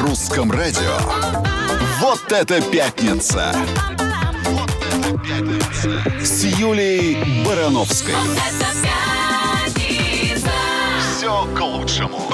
русском радио. Вот это пятница! Вот это пятница! С Юлей Барановской. Все к лучшему.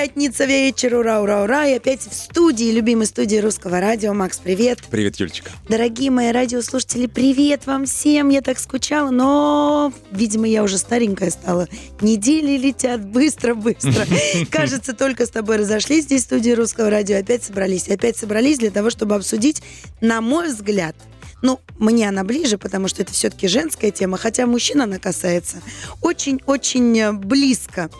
Пятница вечер, ура, ура, ура! И опять в студии, любимой студии русского радио. Макс, привет! Привет, Юлечка. Дорогие мои радиослушатели, привет вам всем! Я так скучала, но, видимо, я уже старенькая стала. Недели летят быстро-быстро. Кажется, только с тобой разошлись здесь в студии русского радио. Опять собрались. Опять собрались для того, чтобы обсудить, на мой взгляд, ну, мне она ближе, потому что это все-таки женская тема, хотя мужчин она касается очень-очень э, близко.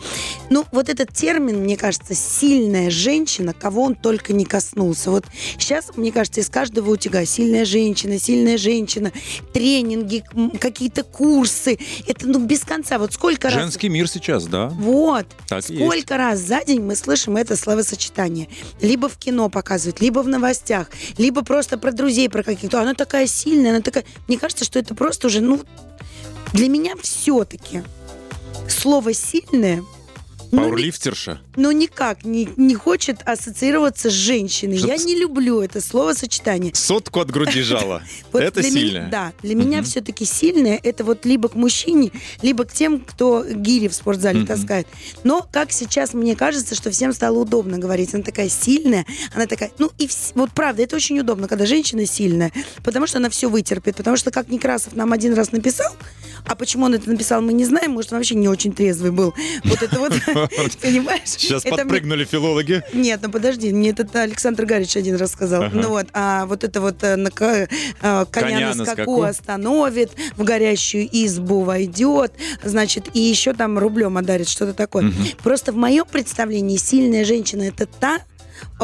Ну, вот этот термин, мне кажется, сильная женщина, кого он только не коснулся. Вот сейчас, мне кажется, из каждого утюга сильная женщина, сильная женщина, тренинги, какие-то курсы. Это, ну, без конца. Вот сколько раз... Женский мир сейчас, да. Вот. Так Сколько раз за день мы слышим это словосочетание. Либо в кино показывают, либо в новостях, либо просто про друзей, про каких-то. Она такая сильная, она такая... Мне кажется, что это просто уже, ну, для меня все-таки слово «сильное» ну, ни- Пауэрлифтерша. ну, никак не, не хочет ассоциироваться с женщиной. Что Я не люблю это словосочетание. Сотку от груди жала. Вот Это для сильно. Меня, да, для меня все-таки сильное это вот либо к мужчине, либо к тем, кто гири в спортзале таскает. Но как сейчас мне кажется, что всем стало удобно говорить. Она такая сильная, она такая, ну и вс- вот правда, это очень удобно, когда женщина сильная, потому что она все вытерпит, потому что как Некрасов нам один раз написал, а почему он это написал, мы не знаем, может, он вообще не очень трезвый был. Вот это вот, понимаешь? Сейчас подпрыгнули филологи. нет, ну подожди, мне это Александр Гарич один раз сказал. Ну вот, а вот это вот э, э, коня, на скаку остановит, в горящую избу войдет, значит, и еще там рублем одарит, что-то такое. Просто в моем представлении сильная женщина это та,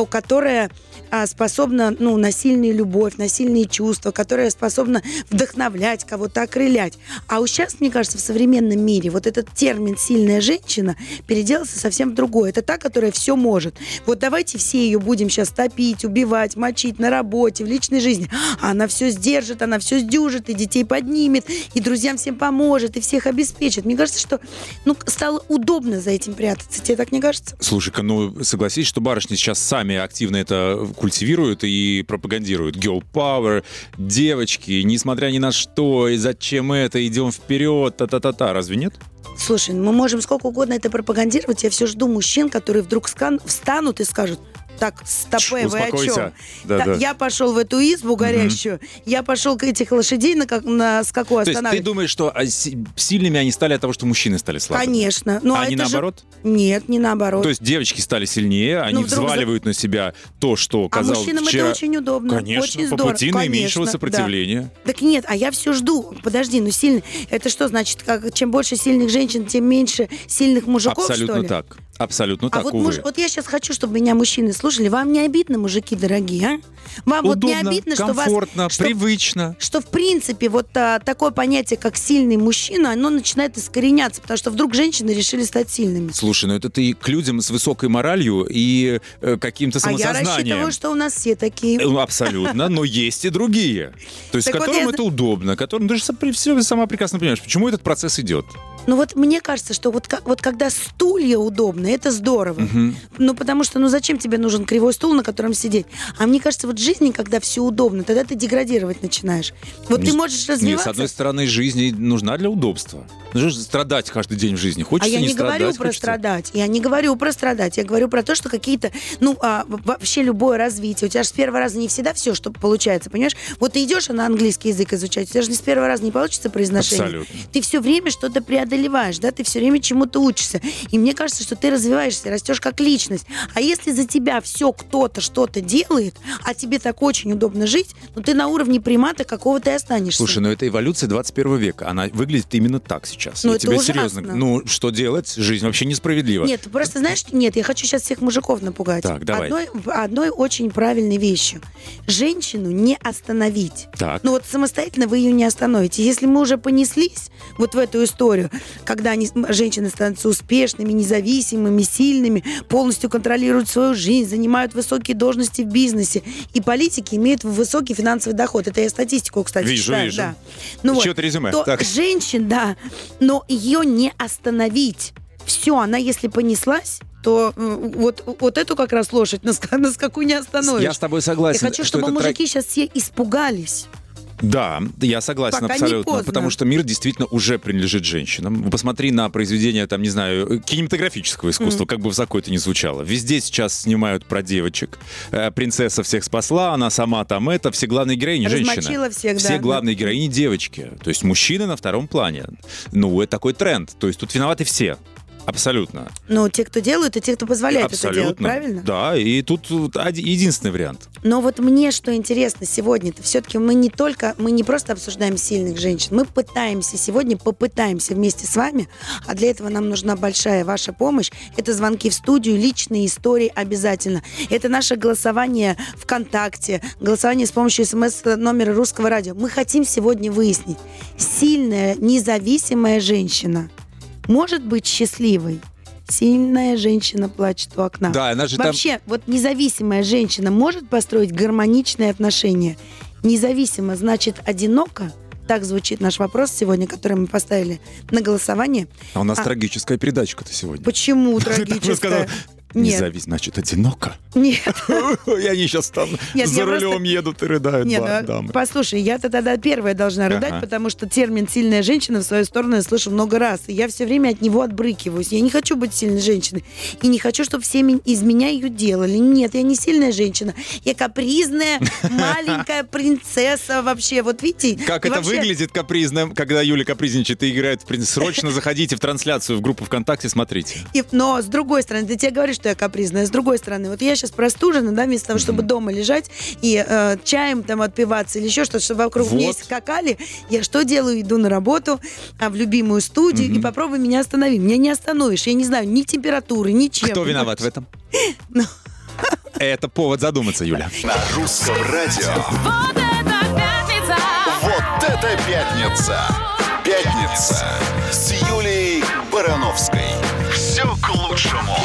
которая а, способна ну, на сильную любовь, на сильные чувства, которая способна вдохновлять кого-то, окрылять. А вот сейчас, мне кажется, в современном мире вот этот термин «сильная женщина» переделался совсем в другое. Это та, которая все может. Вот давайте все ее будем сейчас топить, убивать, мочить на работе, в личной жизни. А она все сдержит, она все сдюжит, и детей поднимет, и друзьям всем поможет, и всех обеспечит. Мне кажется, что ну, стало удобно за этим прятаться. Тебе так не кажется? Слушай-ка, ну согласись, что барышни сейчас сами активно это культивируют и пропагандируют. Girl power, девочки, несмотря ни на что, и зачем это, идем вперед, та-та-та-та. Разве нет? Слушай, мы можем сколько угодно это пропагандировать. Я все жду мужчин, которые вдруг скан- встанут и скажут, так, стопе, вы о чем? Да, да. Я пошел в эту избу горящую, я пошел к этих лошадей на, как, на скаку То есть ты останавливать. думаешь, что а, си- сильными они стали от того, что мужчины стали слабыми? Конечно. Ну, а а не это же- наоборот? Нет, не наоборот. То есть девочки стали сильнее, они Ну, вдруг за- взваливают на себя то, что а казалось мужчинам вчера... это очень удобно. Конечно, очень по пути наименьшего да. сопротивления. Так нет, а я все жду. Подожди, ну сильно. Это что значит, как, чем больше сильных женщин, тем меньше сильных мужиков, Абсолютно что ли? так. Абсолютно А так, вот, увы. муж- вот я сейчас хочу, чтобы меня мужчины слушали. Вам не обидно, мужики дорогие, а? Вам вот не Удобно, обидно, что вас... комфортно, привычно. что в принципе вот а, такое понятие, как сильный мужчина, оно начинает искореняться, потому что вдруг женщины решили стать сильными. Слушай, ну это ты к людям с высокой моралью и э, каким-то А я самосознанием. рассчитываю, что у нас все такие. Ну, Абсолютно, но есть и другие. То есть, которым это удобно, которым ты же сама прекрасно понимаешь, почему этот процесс идет. Ну вот мне кажется, что вот, когда стулья удобны, это здорово. Ну потому что, ну зачем тебе нужен кривой стул, на котором сидеть? А мне кажется, вот жизни, когда все удобно, тогда ты деградировать начинаешь. Вот Не ты можешь Нет, развиваться. с одной стороны, жизнь нужна для удобства. Нужно страдать каждый день в жизни. А Хочется я не, страдать, говорю про хочется- страдать. Я не говорю про страдать. Я говорю про то, что какие-то, ну, а, вообще любое развитие. У тебя же с первого раза не всегда все, что получается, понимаешь? Вот ты идешь на английский язык изучать, у тебя же не с первого раза не получится произношение. Абсолютно. Ты все время что-то преодолеваешь, да, ты все время чему-то учишься. И мне кажется, что ты развиваешься, растешь как личность. А если за тебя все кто-то что-то делает, а тебе так очень удобно жить, ну ты на уровне примата какого-то и останешься. Слушай, ну это эволюция 21 века. Она выглядит именно так сейчас. Ну, Я это тебе ужасно. серьезно. Ну, что делать? Жизнь вообще несправедлива. Нет, просто знаешь, нет, я хочу сейчас всех мужиков напугать. Так, давай. Одной, одной очень правильной вещью. Женщину не остановить. Так. Ну вот самостоятельно вы ее не остановите. Если мы уже понеслись вот в эту историю, когда они, женщины становятся успешными, независимыми, сильными, полностью контролируют свою жизнь, занимают высокие должности в бизнесе, и политики имеют высокий финансовый доход. Это я статистику, кстати, Вижу, читаю. вижу. Да. Ну Чё-то резюме. То Так. женщин, да, но ее не остановить. Все, она если понеслась, то э, вот, вот эту как раз лошадь на, ска- на скаку не остановишь. Я с тобой согласен. Я хочу, что чтобы это мужики сейчас все испугались. Да, я согласен Пока абсолютно, потому что мир действительно уже принадлежит женщинам. Посмотри на произведения, там, не знаю, кинематографического искусства, как бы высоко это ни звучало. Везде сейчас снимают про девочек. Э, Принцесса всех спасла, она сама там это, все главные героини женщины. Всех, Все да, главные героини девочки. То есть мужчины на втором плане. Ну, это такой тренд. То есть тут виноваты все. Абсолютно. Ну, те, кто делают, и те, кто позволяет это делать, Абсолютно. правильно? Да, и тут один- единственный вариант. Но вот мне что интересно сегодня, это все-таки мы не только, мы не просто обсуждаем сильных женщин, мы пытаемся сегодня, попытаемся вместе с вами, а для этого нам нужна большая ваша помощь. Это звонки в студию, личные истории обязательно. Это наше голосование ВКонтакте, голосование с помощью смс-номера русского радио. Мы хотим сегодня выяснить, сильная, независимая женщина может быть счастливой? Сильная женщина плачет у окна. Да, она же там- Вообще, вот независимая женщина может построить гармоничные отношения? Независимо значит одиноко? Так звучит наш вопрос сегодня, который мы поставили на голосование. А у нас А- трагическая передачка-то сегодня. Почему Ты сказала, Нет, Независимо, значит, одиноко. нет. И они сейчас там Нет, за я просто- рулем едут и рыдают, Нет, ну, дамы. послушай, я-то тогда первая должна рыдать, Ага. потому что термин «сильная женщина» в свою сторону я слышу много раз, и я все время от него отбрыкиваюсь. Я не хочу быть сильной женщиной, и не хочу, чтобы все из меня ее делали. Нет, я не сильная женщина, я капризная маленькая принцесса вообще. Вот видите? Как это вообще- выглядит капризно, когда Юля капризничает и играет в принц. Срочно заходите в трансляцию в группу ВКонтакте, смотрите. И- но с другой стороны, ты тебе говоришь, что я капризная. С другой стороны, вот я сейчас простужена, да, вместо того, чтобы дома лежать и э, чаем там отпиваться или еще что-то, чтобы вокруг меня Вот. скакали, я что делаю? Иду на работу а, в любимую студию и попробуй меня останови. Меня не остановишь. Я не знаю ни температуры, ничем. Кто виноват в этом? Ну. Это повод задуматься, Юля. На русском радио. Вот это пятница! Вот это пятница! Пятница с Юлией Барановской. Все к лучшему.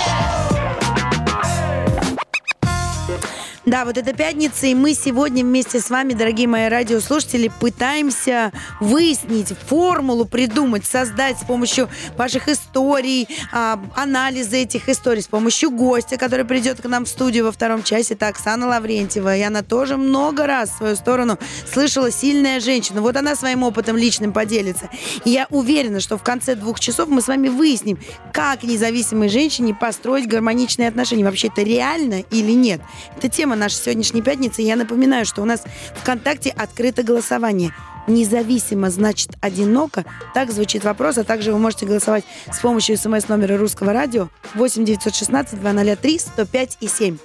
Да, вот это пятница, и мы сегодня вместе с вами, дорогие мои радиослушатели, пытаемся выяснить формулу, придумать, создать с помощью ваших историй, а, анализа этих историй, с помощью гостя, который придет к нам в студию во втором часе, это Оксана Лаврентьева. И она тоже много раз в свою сторону слышала сильная женщина. Вот она своим опытом личным поделится. И я уверена, что в конце двух часов мы с вами выясним, как независимой женщине построить гармоничные отношения. Вообще это реально или нет? Это тема нашей сегодняшней пятницы. Я напоминаю, что у нас ВКонтакте открыто голосование. Независимо значит одиноко. Так звучит вопрос, а также вы можете голосовать с помощью смс-номера русского радио 8 916 203 105 и 7.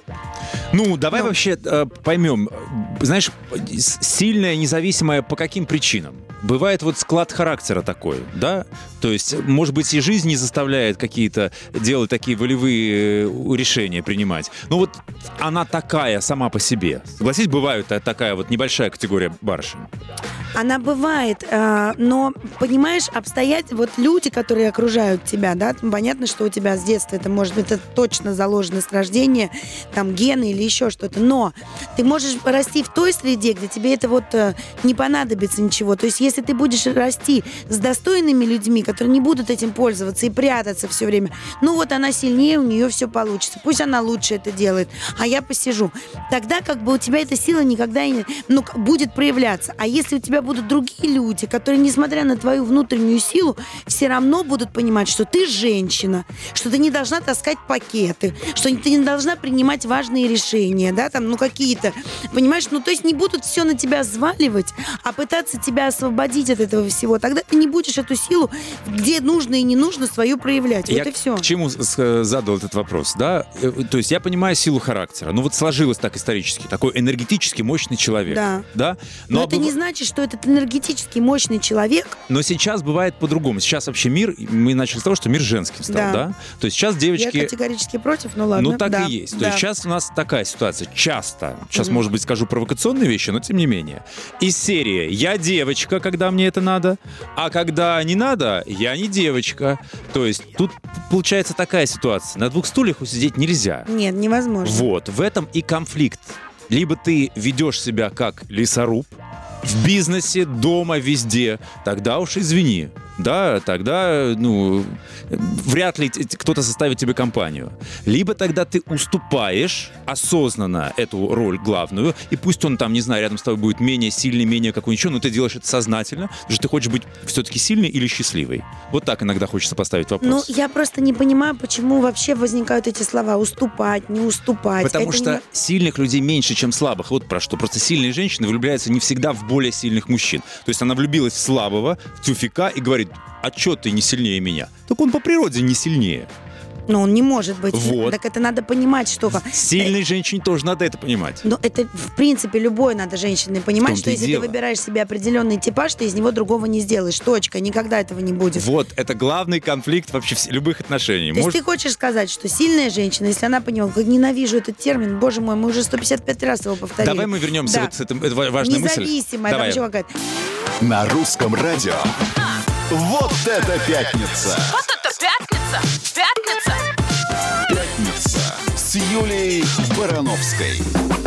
Ну, давай Ну. вообще э, поймем. Знаешь, с- сильная, независимая по каким причинам? Бывает вот склад характера такой, да? То есть, может быть, и жизнь не заставляет какие-то делать такие волевые э, решения принимать. Ну вот она такая сама по себе. Согласись, бывает та- такая вот небольшая категория барышень. Она бывает, э, но, понимаешь, обстоятельства, вот люди, которые окружают тебя, да, понятно, что у тебя с детства это может быть это точно заложено с рождения, там гены или еще что-то, но ты можешь расти в той среде, где тебе это вот э, не понадобится ничего. То есть, если ты будешь расти с достойными людьми, которые не будут этим пользоваться и прятаться все время, ну вот она сильнее, у нее все получится. Пусть она лучше это делает, а я посижу. Тогда как бы у тебя эта сила никогда и не, ну, будет проявляться. А если у тебя будут другие люди, которые, несмотря на твою внутреннюю силу, все равно будут понимать, что ты женщина, что ты не должна таскать пакеты, что ты не должна принимать важные решения, да, там, ну, какие-то, понимаешь, ну, то есть не будут все на тебя зваливать, а пытаться тебя освободить от этого всего. Тогда ты не будешь эту силу, где нужно и не нужно, свою проявлять. Вот я и все. к чему э, задал этот вопрос, да? Э, То есть я понимаю силу характера. Ну вот сложилось так исторически. Такой энергетически мощный человек. Да. Да? Но, Но, это быва- не значит, что этот энергетически мощный человек Но сейчас бывает по-другому. Сейчас вообще мир, мы начали с того, что мир женским стал, да? Да. То есть сейчас Я девочки... категорически против, ну ладно. Ну, так да, и есть. То да. есть сейчас у нас такая ситуация. Часто. Сейчас, может быть, скажу провокационные вещи, но тем не менее. Из серии «Я девочка, когда мне это надо», а когда не надо, я не девочка. То есть тут получается такая ситуация. На двух стульях усидеть нельзя. Нет, невозможно. Вот, в этом и конфликт. Либо ты ведешь себя как лесоруб, в бизнесе, дома, везде, тогда уж извини. Да, тогда, ну, вряд ли кто-то составит тебе компанию. Либо тогда ты уступаешь осознанно эту роль главную, и пусть он там, не знаю, рядом с тобой будет менее сильный, менее какой нибудь но ты делаешь это сознательно, потому что ты хочешь быть все-таки сильной или счастливой. Вот так иногда хочется поставить Ну, вопрос. я просто не понимаю, почему вообще возникают эти слова «уступать», «не уступать». Потому Это что не- сильных людей меньше, чем слабых. Вот про что. Просто сильные женщины влюбляются не всегда в более сильных мужчин. То есть она влюбилась в слабого, в тюфика и говорит, а чё ты не сильнее меня? Так он по природе не сильнее. Но он не может быть. Вот. Так это надо понимать, что... Сильной женщине тоже надо это понимать. Но это, в принципе, любой надо женщине понимать, что если дело. ты выбираешь себе определенный типаж, ты из него другого не сделаешь. Точка. Никогда этого не будет. Вот, это главный конфликт вообще вс- любых отношений. То есть Может, ты хочешь сказать, что сильная женщина, если она поняла, как ненавижу этот термин, боже мой, мы уже 155 раз его повторили. Давай мы вернемся Да. вот с этим, это ва- важная мысль. Независимая, там Давай. еще какая-то. На русском радио. Вот это пятница! Вот это пятница! Пятница! Пятница с Юлией Барановской.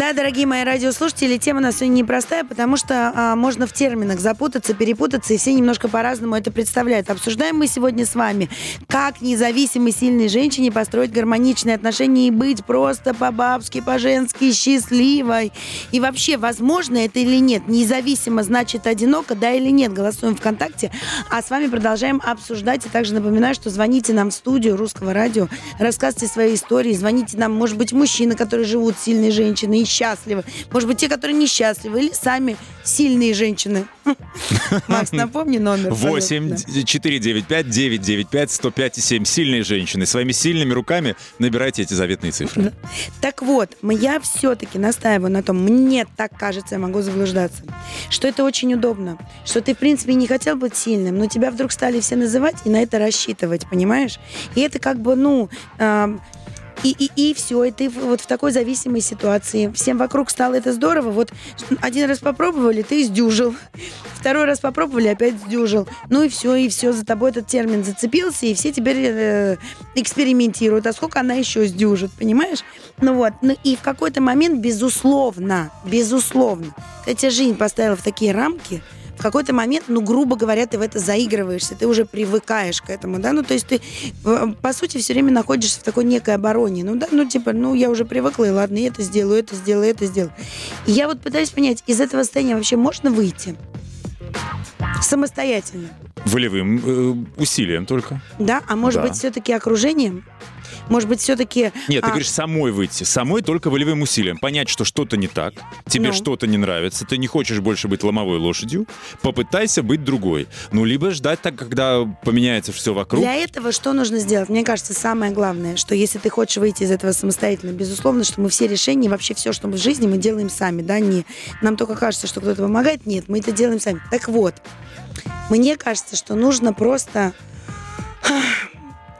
Да, дорогие мои радиослушатели, тема у нас сегодня непростая, потому что а, можно в терминах запутаться, перепутаться, и все немножко по-разному это представляют. Обсуждаем мы сегодня с вами, как независимой сильной женщине построить гармоничные отношения и быть просто по-бабски, по-женски счастливой. И вообще, возможно это или нет? Независимо значит одиноко, да или нет? Голосуем ВКонтакте. А с вами продолжаем обсуждать. И также напоминаю, что звоните нам в студию Русского радио, рассказывайте свои истории, звоните нам, может быть, мужчины, которые живут сильной женщиной счастливы, может быть, те, которые несчастливы, или сами сильные женщины. Макс, напомни номер. 8 пожалуйста. 495 995 105 и 7. Сильные женщины. Своими сильными руками набирайте эти заветные цифры. Так вот, я все-таки настаиваю на том, мне так кажется, я могу заблуждаться, что это очень удобно, что ты, в принципе, не хотел быть сильным, но тебя вдруг стали все называть и на это рассчитывать, понимаешь? И это как бы, ну... и, и, и все, и ты вот в такой зависимой ситуации. Всем вокруг стало это здорово. Вот один раз попробовали, ты сдюжил. Второй раз попробовали, опять сдюжил. Ну и все, и все, за тобой этот термин зацепился, и все теперь э, экспериментируют. А сколько она еще сдюжит, понимаешь? Ну вот, ну и в какой-то момент, безусловно, безусловно, тебя жизнь поставила в такие рамки, в какой-то момент, ну, грубо говоря, ты в это заигрываешься, ты уже привыкаешь к этому, да, ну, то есть ты, э, по сути, все время находишься в такой некой обороне, ну, да, ну, типа, ну, я уже привыкла, и ладно, это сделаю, это сделаю, это сделаю. И я вот пытаюсь понять, из этого состояния вообще можно выйти? Самостоятельно, Волевым э, усилием только. да? А может Да. быть, все-таки окружением? Может быть, все-таки... Нет, ты а, говоришь, самой выйти. Самой только волевым усилием. Понять, что что-то не так, тебе Ну. что-то не нравится, ты не хочешь больше быть ломовой лошадью, попытайся быть другой. Ну, либо ждать так, когда поменяется все вокруг. Для этого что нужно сделать? Мне кажется, самое главное, что если ты хочешь выйти из этого самостоятельно, безусловно, что мы все решения, вообще все, что мы в жизни, мы делаем сами, да, не нам только кажется, что кто-то помогает, нет, мы это делаем сами. Так вот, мне кажется, что нужно просто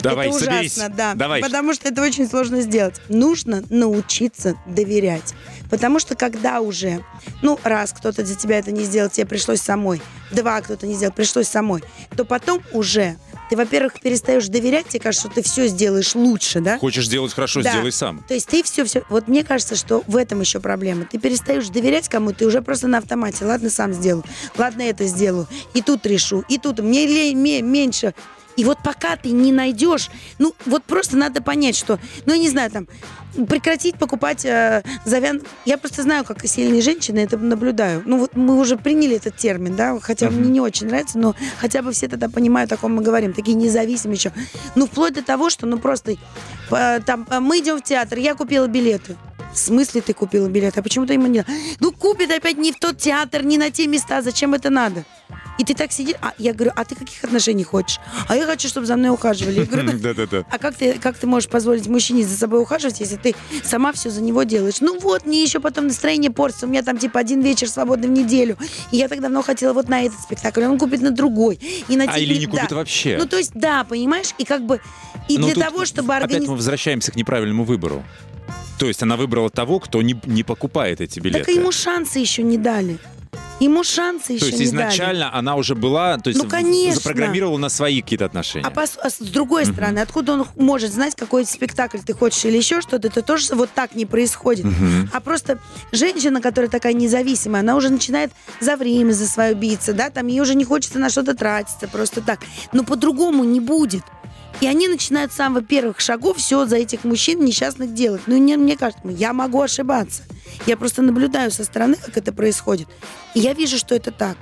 Давай, это соберись. ужасно, да. Давай. Потому что это очень сложно сделать. Нужно научиться доверять. Потому что когда уже, ну, раз кто-то за тебя это не сделал, тебе пришлось самой, два кто-то не сделал, пришлось самой, то потом уже ты, во-первых, перестаешь доверять, тебе кажется, что ты все сделаешь лучше, да? Хочешь сделать хорошо, Да. сделай сам. То есть ты все, все. Вот мне кажется, что в этом еще проблема. Ты перестаешь доверять кому-то, ты уже просто на автомате. Ладно, сам сделаю. Ладно, это сделаю. И тут решу. И тут мне лень, меньше. И вот пока ты не найдешь, ну вот просто надо понять, что, ну я не знаю, там прекратить покупать э, завян. Я просто знаю, как сильные женщины это наблюдаю. Ну вот мы уже приняли этот термин, да, хотя мне не очень нравится, но хотя бы все тогда понимают, о ком мы говорим, такие независимые еще. Ну вплоть до того, что ну просто э, там э, мы идем в театр, я купила билеты. В смысле ты купила билеты? А почему ты ему не... Ну, купит опять не в тот театр, не на те места. Зачем это надо? И ты так сидишь, а я говорю, а ты каких отношений хочешь? А я хочу, чтобы за мной ухаживали. Я говорю, Да-да-да. а как ты, как ты можешь позволить мужчине за собой ухаживать, если ты сама все за него делаешь? Ну вот, мне еще потом настроение портится. У меня там типа один вечер свободный в неделю. И я так давно хотела вот на этот спектакль. Он купит на другой. И на А или не да. купит вообще. Ну то есть, да, понимаешь? И как бы... И Но для того, чтобы Опять мы организовать... возвращаемся к неправильному выбору. То есть она выбрала того, кто не, не покупает эти билеты. Так ему шансы еще не дали. Ему шансы То еще есть не изначально она уже была, то есть Ну, конечно. запрограммировала на свои какие-то отношения. А, пос- а с другой стороны, откуда он может знать, какой спектакль ты хочешь или еще что-то, это тоже вот так не происходит. А просто женщина, которая такая независимая, она уже начинает за время за свое биться, да, там ей уже не хочется на что-то тратиться просто так. Но по-другому не будет. И они начинают с самых первых шагов все за этих мужчин несчастных делать. Ну, не, мне кажется, я могу ошибаться. Я просто наблюдаю со стороны, как это происходит. И я вижу, что это так.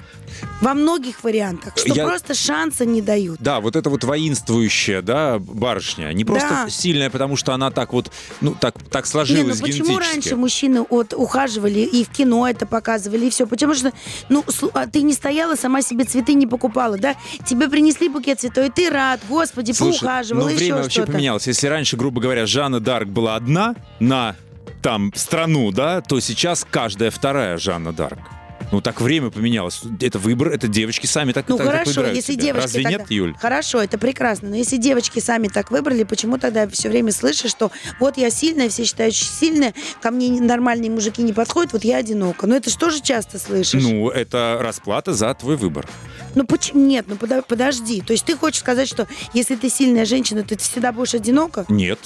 Во многих вариантах. Что Я- просто шанса не дают. Да, вот это вот воинствующая, да, барышня. Не просто Да. сильная, потому что она так вот, ну, так, так Не, сложилась ну почему раньше мужчины вот ухаживали и в кино это показывали, и все? Потому что, ну, а ты не стояла, сама себе цветы не покупала, да? Тебе принесли букет цветов, и ты рад, господи, Слушай, поухаживал, ну еще время вообще поменялось. Если раньше, грубо говоря, Жанна Дарк была одна на там страну, да, то сейчас каждая вторая Жанна Дарк. Ну так время поменялось. Это выбор, это девочки сами так, Ну так, так хорошо, выбирают если себя. девочки Разве тогда- нет, Юль? Хорошо, это прекрасно. Но если девочки сами так выбрали, почему тогда все время слышишь, что вот я сильная, все считают что сильная, ко мне нормальные мужики не подходят, вот я одинока. Ну это же тоже часто слышишь. Ну, это расплата за твой выбор. Ну почему? Нет, ну подожди. То есть ты хочешь сказать, что если ты сильная женщина, то ты всегда будешь одинока? Нет.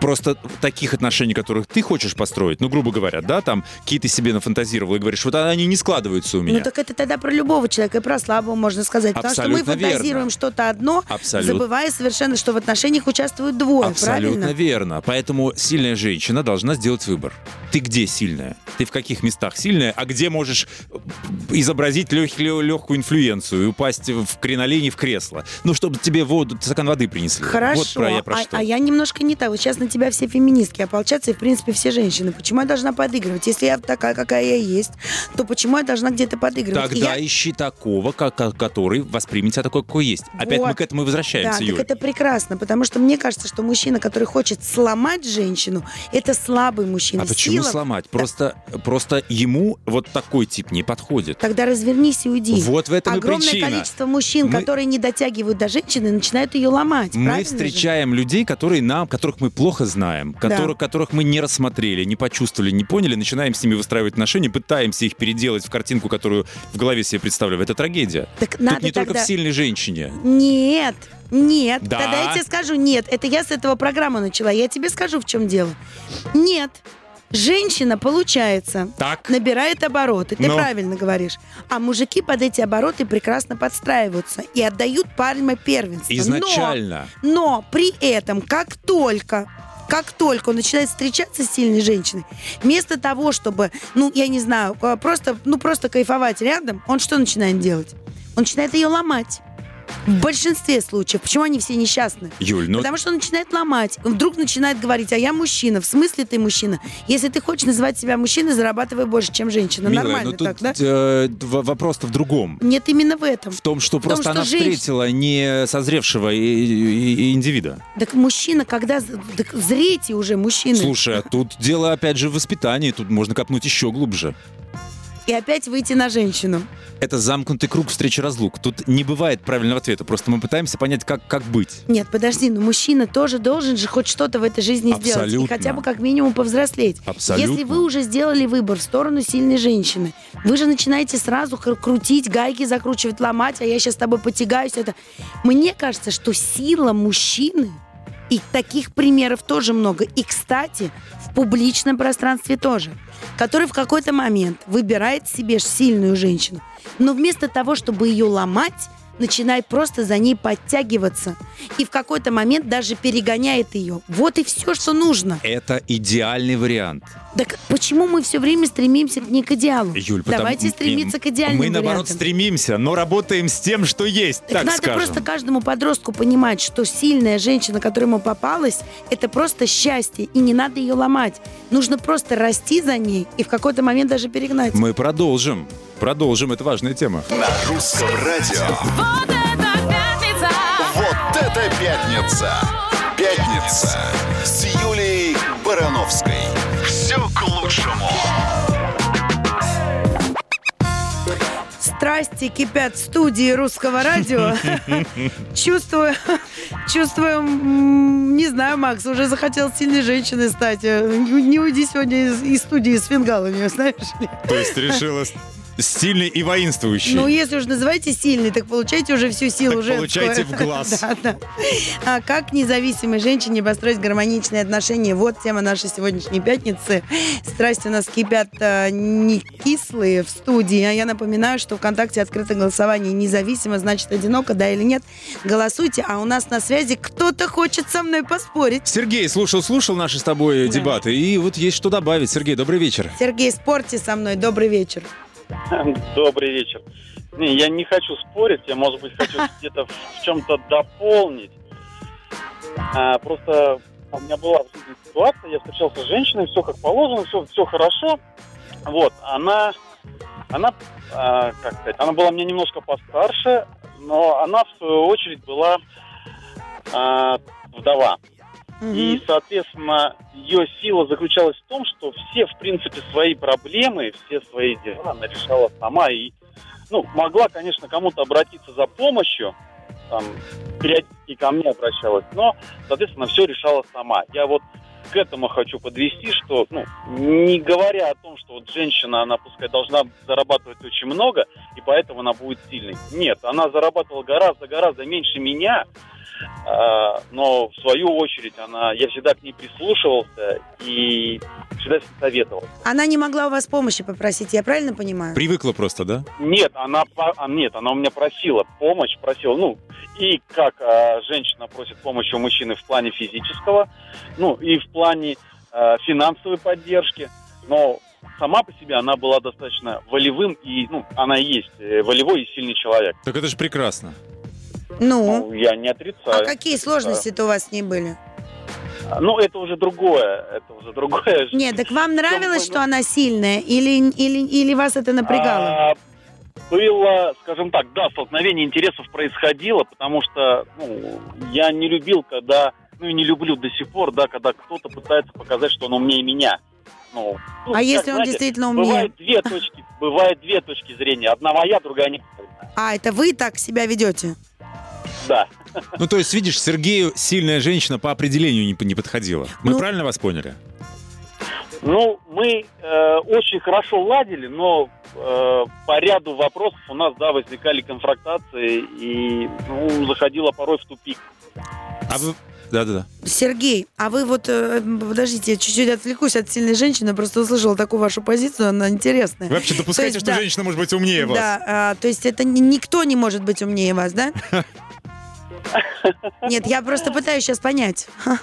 Просто таких отношений, которых ты хочешь построить, ну, грубо говоря, да, там, какие ты себе нафантазировал и говоришь, вот они не складываются у меня. Ну так это тогда про любого человека и про слабого можно сказать. Потому что мы Абсолютно фантазируем что-то одно, Абсолютно. забывая совершенно, что в отношениях участвуют двое, Абсолютно правильно? верно. Поэтому сильная женщина должна сделать выбор. Ты где сильная? Ты в каких местах сильная? А где можешь изобразить легкую инфлюенцию и упасть в кринолине в кресло? Ну, чтобы тебе воду, стакан воды принесли. Хорошо, Вот про я про а, что. а я немножко не так. Сейчас на тебя все феминистки ополчатся, и, в принципе, все женщины. Почему я должна подыгрывать? Если я такая, какая я есть, то почему я должна где-то подыгрывать? И Тогда я- ищи такого, ко- ко- который воспримет тебя такой, какой есть. Опять Вот. мы к этому и возвращаемся, Да, Юль. так это прекрасно, потому что мне кажется, что мужчина, который хочет сломать женщину, это слабый мужчина. А почему Сила- сломать? Да. Просто, просто ему вот такой тип не подходит. Тогда развернись и уйди. Вот в этом и Огромное причина. количество мужчин, Мы- которые не дотягивают до женщины, начинают ее ломать. Мы правильно же? встречаем людей, которые нам, которых мы плохо знаем, которых, которых мы не рассмотрели, не почувствовали, не поняли, начинаем с ними выстраивать отношения, пытаемся их переделать в картинку, которую в голове себе представляем. Это трагедия. Так Тут надо не только тогда- в сильной женщине. Нет, нет. Да. Тогда я тебе скажу, нет. Это я с этого программы начала. Я тебе скажу, в чем дело. Нет. Женщина, получается, Так. набирает обороты. Ты Ну. правильно говоришь. А мужики под эти обороты прекрасно подстраиваются и отдают пальмы первенства. Изначально. Но, но при этом, как только как только он начинает встречаться с сильной женщиной, вместо того, чтобы, ну, я не знаю, э, просто, ну, просто кайфовать рядом, он что начинает делать? Он начинает ее ломать. В большинстве случаев. Почему они все несчастны? Юль, ну Потому что он начинает ломать. Он вдруг начинает говорить, а я мужчина. В смысле ты мужчина? Если ты хочешь называть себя мужчиной, зарабатывай больше, чем женщина. милая, Нормально ну тут так, да? э, в- вопрос-то в другом. Нет, именно в этом. В том, что том, просто что она женщина- встретила не созревшего и- и- и индивида. Так мужчина, когда... Так зрите уже, мужчины. Слушай, а тут дело опять же в воспитании, тут можно копнуть еще глубже. И опять выйти на женщину. Это замкнутый круг встречи-разлук. Тут не бывает правильного ответа. Просто мы пытаемся понять, как, как быть. Нет, подожди, но мужчина тоже должен же хоть что-то в этой жизни сделать. И Абсолютно. хотя бы как минимум повзрослеть. Абсолютно. Если вы уже сделали выбор в сторону сильной женщины, вы же начинаете сразу крутить, гайки закручивать, ломать, а я сейчас с тобой потягаюсь. Это... Мне кажется, что сила мужчины, и таких примеров тоже много. И, кстати, в публичном пространстве тоже. Который в какой-то момент выбирает себе сильную женщину, но вместо того, чтобы ее ломать, начинает просто за ней подтягиваться. И в какой-то момент даже перегоняет ее. Вот и все, что нужно. Это идеальный вариант. Так почему мы все время стремимся к не к идеалу? Юль, потому- Давайте стремиться к идеальным Мы, наоборот, вариантам. стремимся, но работаем с тем, что есть, Так так надо скажем. просто каждому подростку понимать, что сильная женщина, которая ему попалась, это просто счастье, и не надо ее ломать. Нужно просто расти за ней и в какой-то момент даже перегнать. Мы продолжим. Продолжим, это важная тема. На русском радио. Вот это пятница! Вот это пятница! Пятница с Юлией Барановской. Все к лучшему. Страсти кипят в студии русского радио. Чувствую, чувствую, не знаю, Макс, уже захотел сильной женщиной стать. Э, Не уйди сегодня из, из студии с фингалами, знаешь ли. То есть решила Стильный и воинствующий. Ну, если уж называете сильный, так получайте уже всю силу Так женскую. получайте в глаз. Да, да. А как независимой женщине построить гармоничные отношения? Вот тема нашей сегодняшней пятницы. Страсти у нас кипят а, не кислые в студии. А я напоминаю, что ВКонтакте открыто голосование независимо, значит одиноко, да или нет. Голосуйте, а у нас на связи кто-то хочет со мной поспорить. Сергей слушал-слушал наши с тобой Да. дебаты, и вот есть что добавить. Сергей, добрый вечер. Сергей, спорьте со мной. Добрый вечер. Добрый вечер. Не, я не хочу спорить, я, может быть, хочу где-то в, чем-то дополнить. А, просто у меня была ситуация, я встречался с женщиной, все как положено, все, все хорошо. Вот, она, она, а, как сказать, она была мне немножко постарше, но она, в свою очередь, была а, вдова. И, Мгм. соответственно, ее сила заключалась в том, что все, в принципе, свои проблемы, все свои дела она решала сама. И, ну, могла, конечно, кому-то обратиться за помощью, там, периодически ко мне обращалась, но, соответственно, все решала сама. Я вот к этому хочу подвести, что, ну, не говоря о том, что вот женщина, она, пускай, должна зарабатывать очень много, и поэтому она будет сильной. Нет, она зарабатывала гораздо-гораздо меньше меня, но в свою очередь она, я всегда к ней прислушивался и всегда с ней советовал. Она не могла у вас помощи попросить, я правильно понимаю? Привыкла просто, да? Нет, она, по- а, нет, она у меня просила помощь, просила, ну, и как а, женщина просит помощи у мужчины в плане физического, ну, и в плане а, финансовой поддержки, но сама по себе она была достаточно волевым, и, ну, она и есть э, волевой и сильный человек. Так это же прекрасно. Ну, Ну, я не отрицаю. а какие сложности-то у вас с ней были? Ну, это уже другое, это уже другое. Нет, так вам нравилось, что она сильная, или, или, или вас это напрягало? А, было, скажем так, да, столкновение интересов происходило, потому что ну, я не любил, когда, ну и не люблю до сих пор, да, когда кто-то пытается показать, что он умнее меня. Ну, ну, А как, если он знаете, действительно умнее? Бывает две точки, бывает две точки зрения. Одна моя, другая не. А, это вы так себя ведете? Да. Ну, то есть, видишь, Сергею сильная женщина по определению не, не подходила. Мы Ну- правильно вас поняли? Ну, мы э, очень хорошо ладили, но э, по ряду вопросов у нас, да, возникали конфронтации и ну, заходило порой в тупик. А вы... Да-да-да. Сергей, а вы вот, э, подождите, я чуть-чуть отвлекусь от сильной женщины, просто услышала такую вашу позицию, она интересная. Вы вообще допускаете, То есть, что да. женщина может быть умнее вас? Да, а, то есть это ни- никто не может быть умнее вас, да? Нет, я просто пытаюсь сейчас понять. Ха.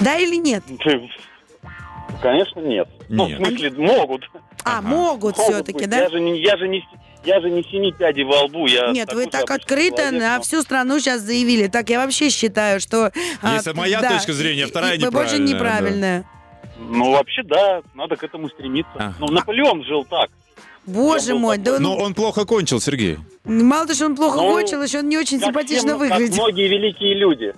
Да или нет? Конечно, нет. Ну, в Нет. смысле, могут. А, Ага. могут Могут все-таки, да? Я же не, я же не, я же не семи пядей во лбу. Я Нет, вы такой так открыто человек, на но- всю страну сейчас заявили. Так я вообще считаю, что... а, Если моя да, точка зрения, и- вторая и- и Больше неправильная, неправильная. Ну, вообще, да, надо к этому стремиться. Ага. Ну, Наполеон жил так. Боже мой, да Но ну, он плохо кончил, Сергей. Мало того, что он плохо Ну, кончил, еще он не очень Как симпатично все- как выглядит. многие великие люди.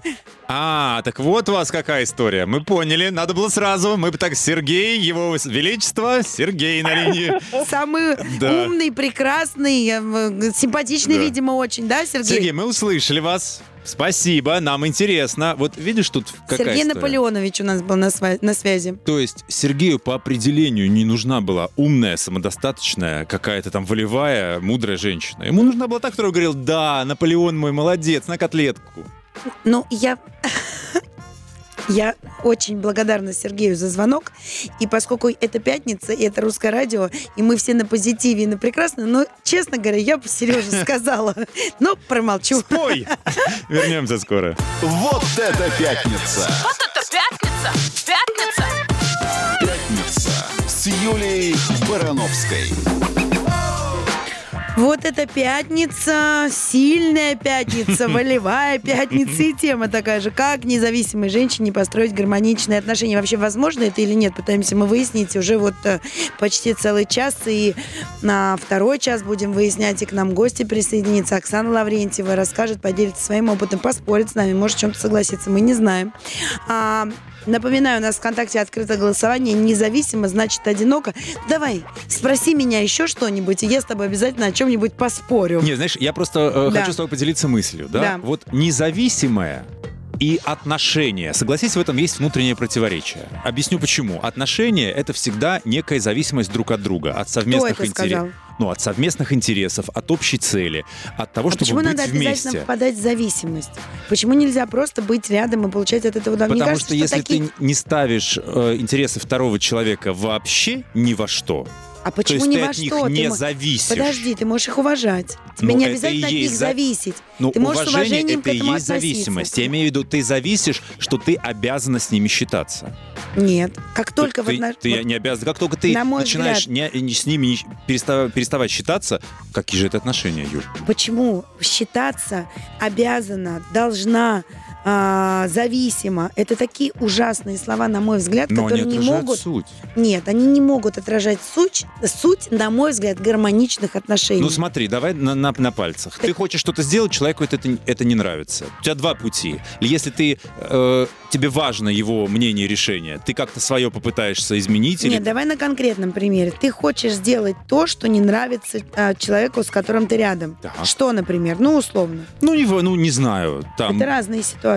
А, так вот у вас какая история. Мы поняли, надо было сразу. Мы бы так, Сергей, его величество, Сергей на линии. Самый Да. умный, прекрасный, э, симпатичный, Да. видимо, очень, да, Сергей? Сергей, мы услышали вас. Спасибо, нам интересно. Вот видишь, тут какая Сергей история? Наполеонович у нас был на, сва- на связи. То есть Сергею по определению не нужна была умная, самодостаточная, какая-то там волевая, мудрая женщина. Ему нужна была та, которая говорила, да, Наполеон мой молодец, на котлетку. Ну, я... Я очень благодарна Сергею за звонок. И поскольку это пятница, и это русское радио, и мы все на позитиве и на прекрасно, но, честно говоря, я бы Сереже сказала. Но промолчу. Спой! Вернемся скоро. Вот это пятница! Вот это пятница! Пятница! Пятница с Юлией Барановской. Вот это пятница, сильная пятница, волевая пятница и тема такая же. Как независимой женщине построить гармоничные отношения? Вообще возможно это или нет? Пытаемся мы выяснить уже вот э, почти целый час. И на второй час будем выяснять, и к нам гости присоединится. Оксана Лаврентьева расскажет, поделится своим опытом, поспорит с нами, может в чем-то согласиться, мы не знаем. Напоминаю, у нас ВКонтакте открыто голосование. Независимо, значит одиноко. Давай, спроси меня еще что-нибудь, и я с тобой обязательно о чем-нибудь поспорю. Не, знаешь, я просто э, Да. хочу с тобой поделиться мыслью. Да? Да. Вот независимая и отношения. Согласись, в этом есть внутреннее противоречие. Объясню почему. Отношения — это всегда некая зависимость друг от друга, от совместных интересов. Ну, от совместных интересов, от общей цели, от того, А чтобы почему быть надо обязательно вместе. впадать в зависимость? Почему нельзя просто быть рядом и получать от этого удовольствие? Потому Мне что кажется, если такие- ты не ставишь э, интересы второго человека вообще ни во что, А то почему есть ни ты во от них что? Ты не мо- зависишь. Подожди, ты можешь их уважать. Тебе Ну, не это обязательно от них есть за- зависеть. Ну, ты можешь с уважение уважением это к и этому есть относиться. зависимость. Я имею в виду, ты зависишь, что ты обязана с ними считаться. Нет. Как только ты, в ты вот не обязан. Как только ты на мой начинаешь не, не с ними не- перестав- переставать считаться, какие же это отношения, Юль? Почему считаться обязана, должна, а, зависима? Это такие ужасные слова, на мой взгляд, Но которые не отражают могут... суть. Нет, они не могут отражать суть, суть, на мой взгляд, гармоничных отношений. Ну смотри, давай на, на, на пальцах. Ты хочешь что-то сделать, человеку это, это не нравится. У тебя два пути. Если ты, э, тебе важно его мнение, решение, ты как-то свое попытаешься изменить. или- Нет, давай на конкретном примере. Ты хочешь сделать то, что не нравится а, человеку, с которым ты рядом. Так. Что, например? Ну, условно. Ну, не, в- ну, не знаю. Там, Это разные ситуации.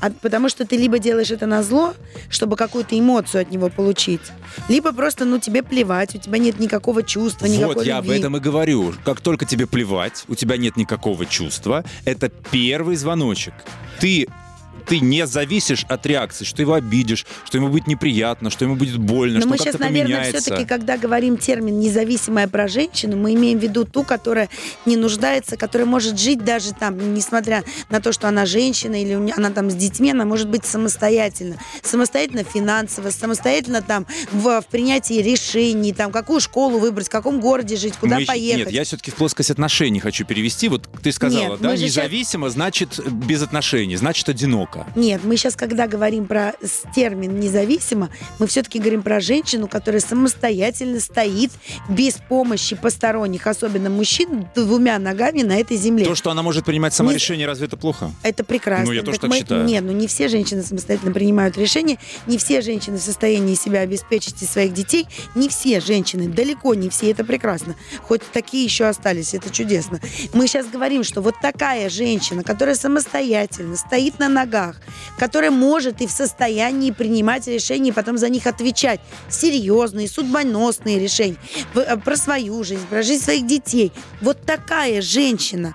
А потому что ты либо делаешь это на зло, чтобы какую-то эмоцию от него получить, либо просто, ну, тебе плевать, у тебя нет никакого чувства, никакой Вот я об любви. этом и говорю. Как только тебе плевать, у тебя нет никакого чувства, это первый звоночек. Ты ты не зависишь от реакции, что ты его обидишь, что ему будет неприятно, что ему будет больно, Но что мы сейчас, наверное, поменяется. все-таки, когда говорим термин «независимая про женщину», мы имеем в виду ту, которая не нуждается, которая может жить даже там, несмотря на то, что она женщина или она там с детьми, она может быть самостоятельно. Самостоятельно финансово, самостоятельно там в, в принятии решений, там какую школу выбрать, в каком городе жить, куда Мы поехать. Нет, я все-таки в плоскость отношений хочу перевести. Вот ты сказала, Нет, да, независимо, значит без отношений, значит одиноко. Нет, мы сейчас, когда говорим про термин независимо, мы все-таки говорим про женщину, которая самостоятельно стоит без помощи посторонних, особенно мужчин, двумя ногами на этой земле. То, что она может принимать сама Не- решение, разве это плохо? Это прекрасно. Ну, я тоже так мы- считаю. Нет, ну не все женщины самостоятельно принимают решения, не все женщины в состоянии себя обеспечить и своих детей, не все женщины, далеко не все, это прекрасно. Хоть такие еще остались, это чудесно. Мы сейчас говорим, что вот такая женщина, которая самостоятельно стоит на ногах, которая может и в состоянии принимать решения и потом за них отвечать, серьезные, судьбоносные решения э, про свою жизнь, про жизнь своих детей. Вот такая женщина,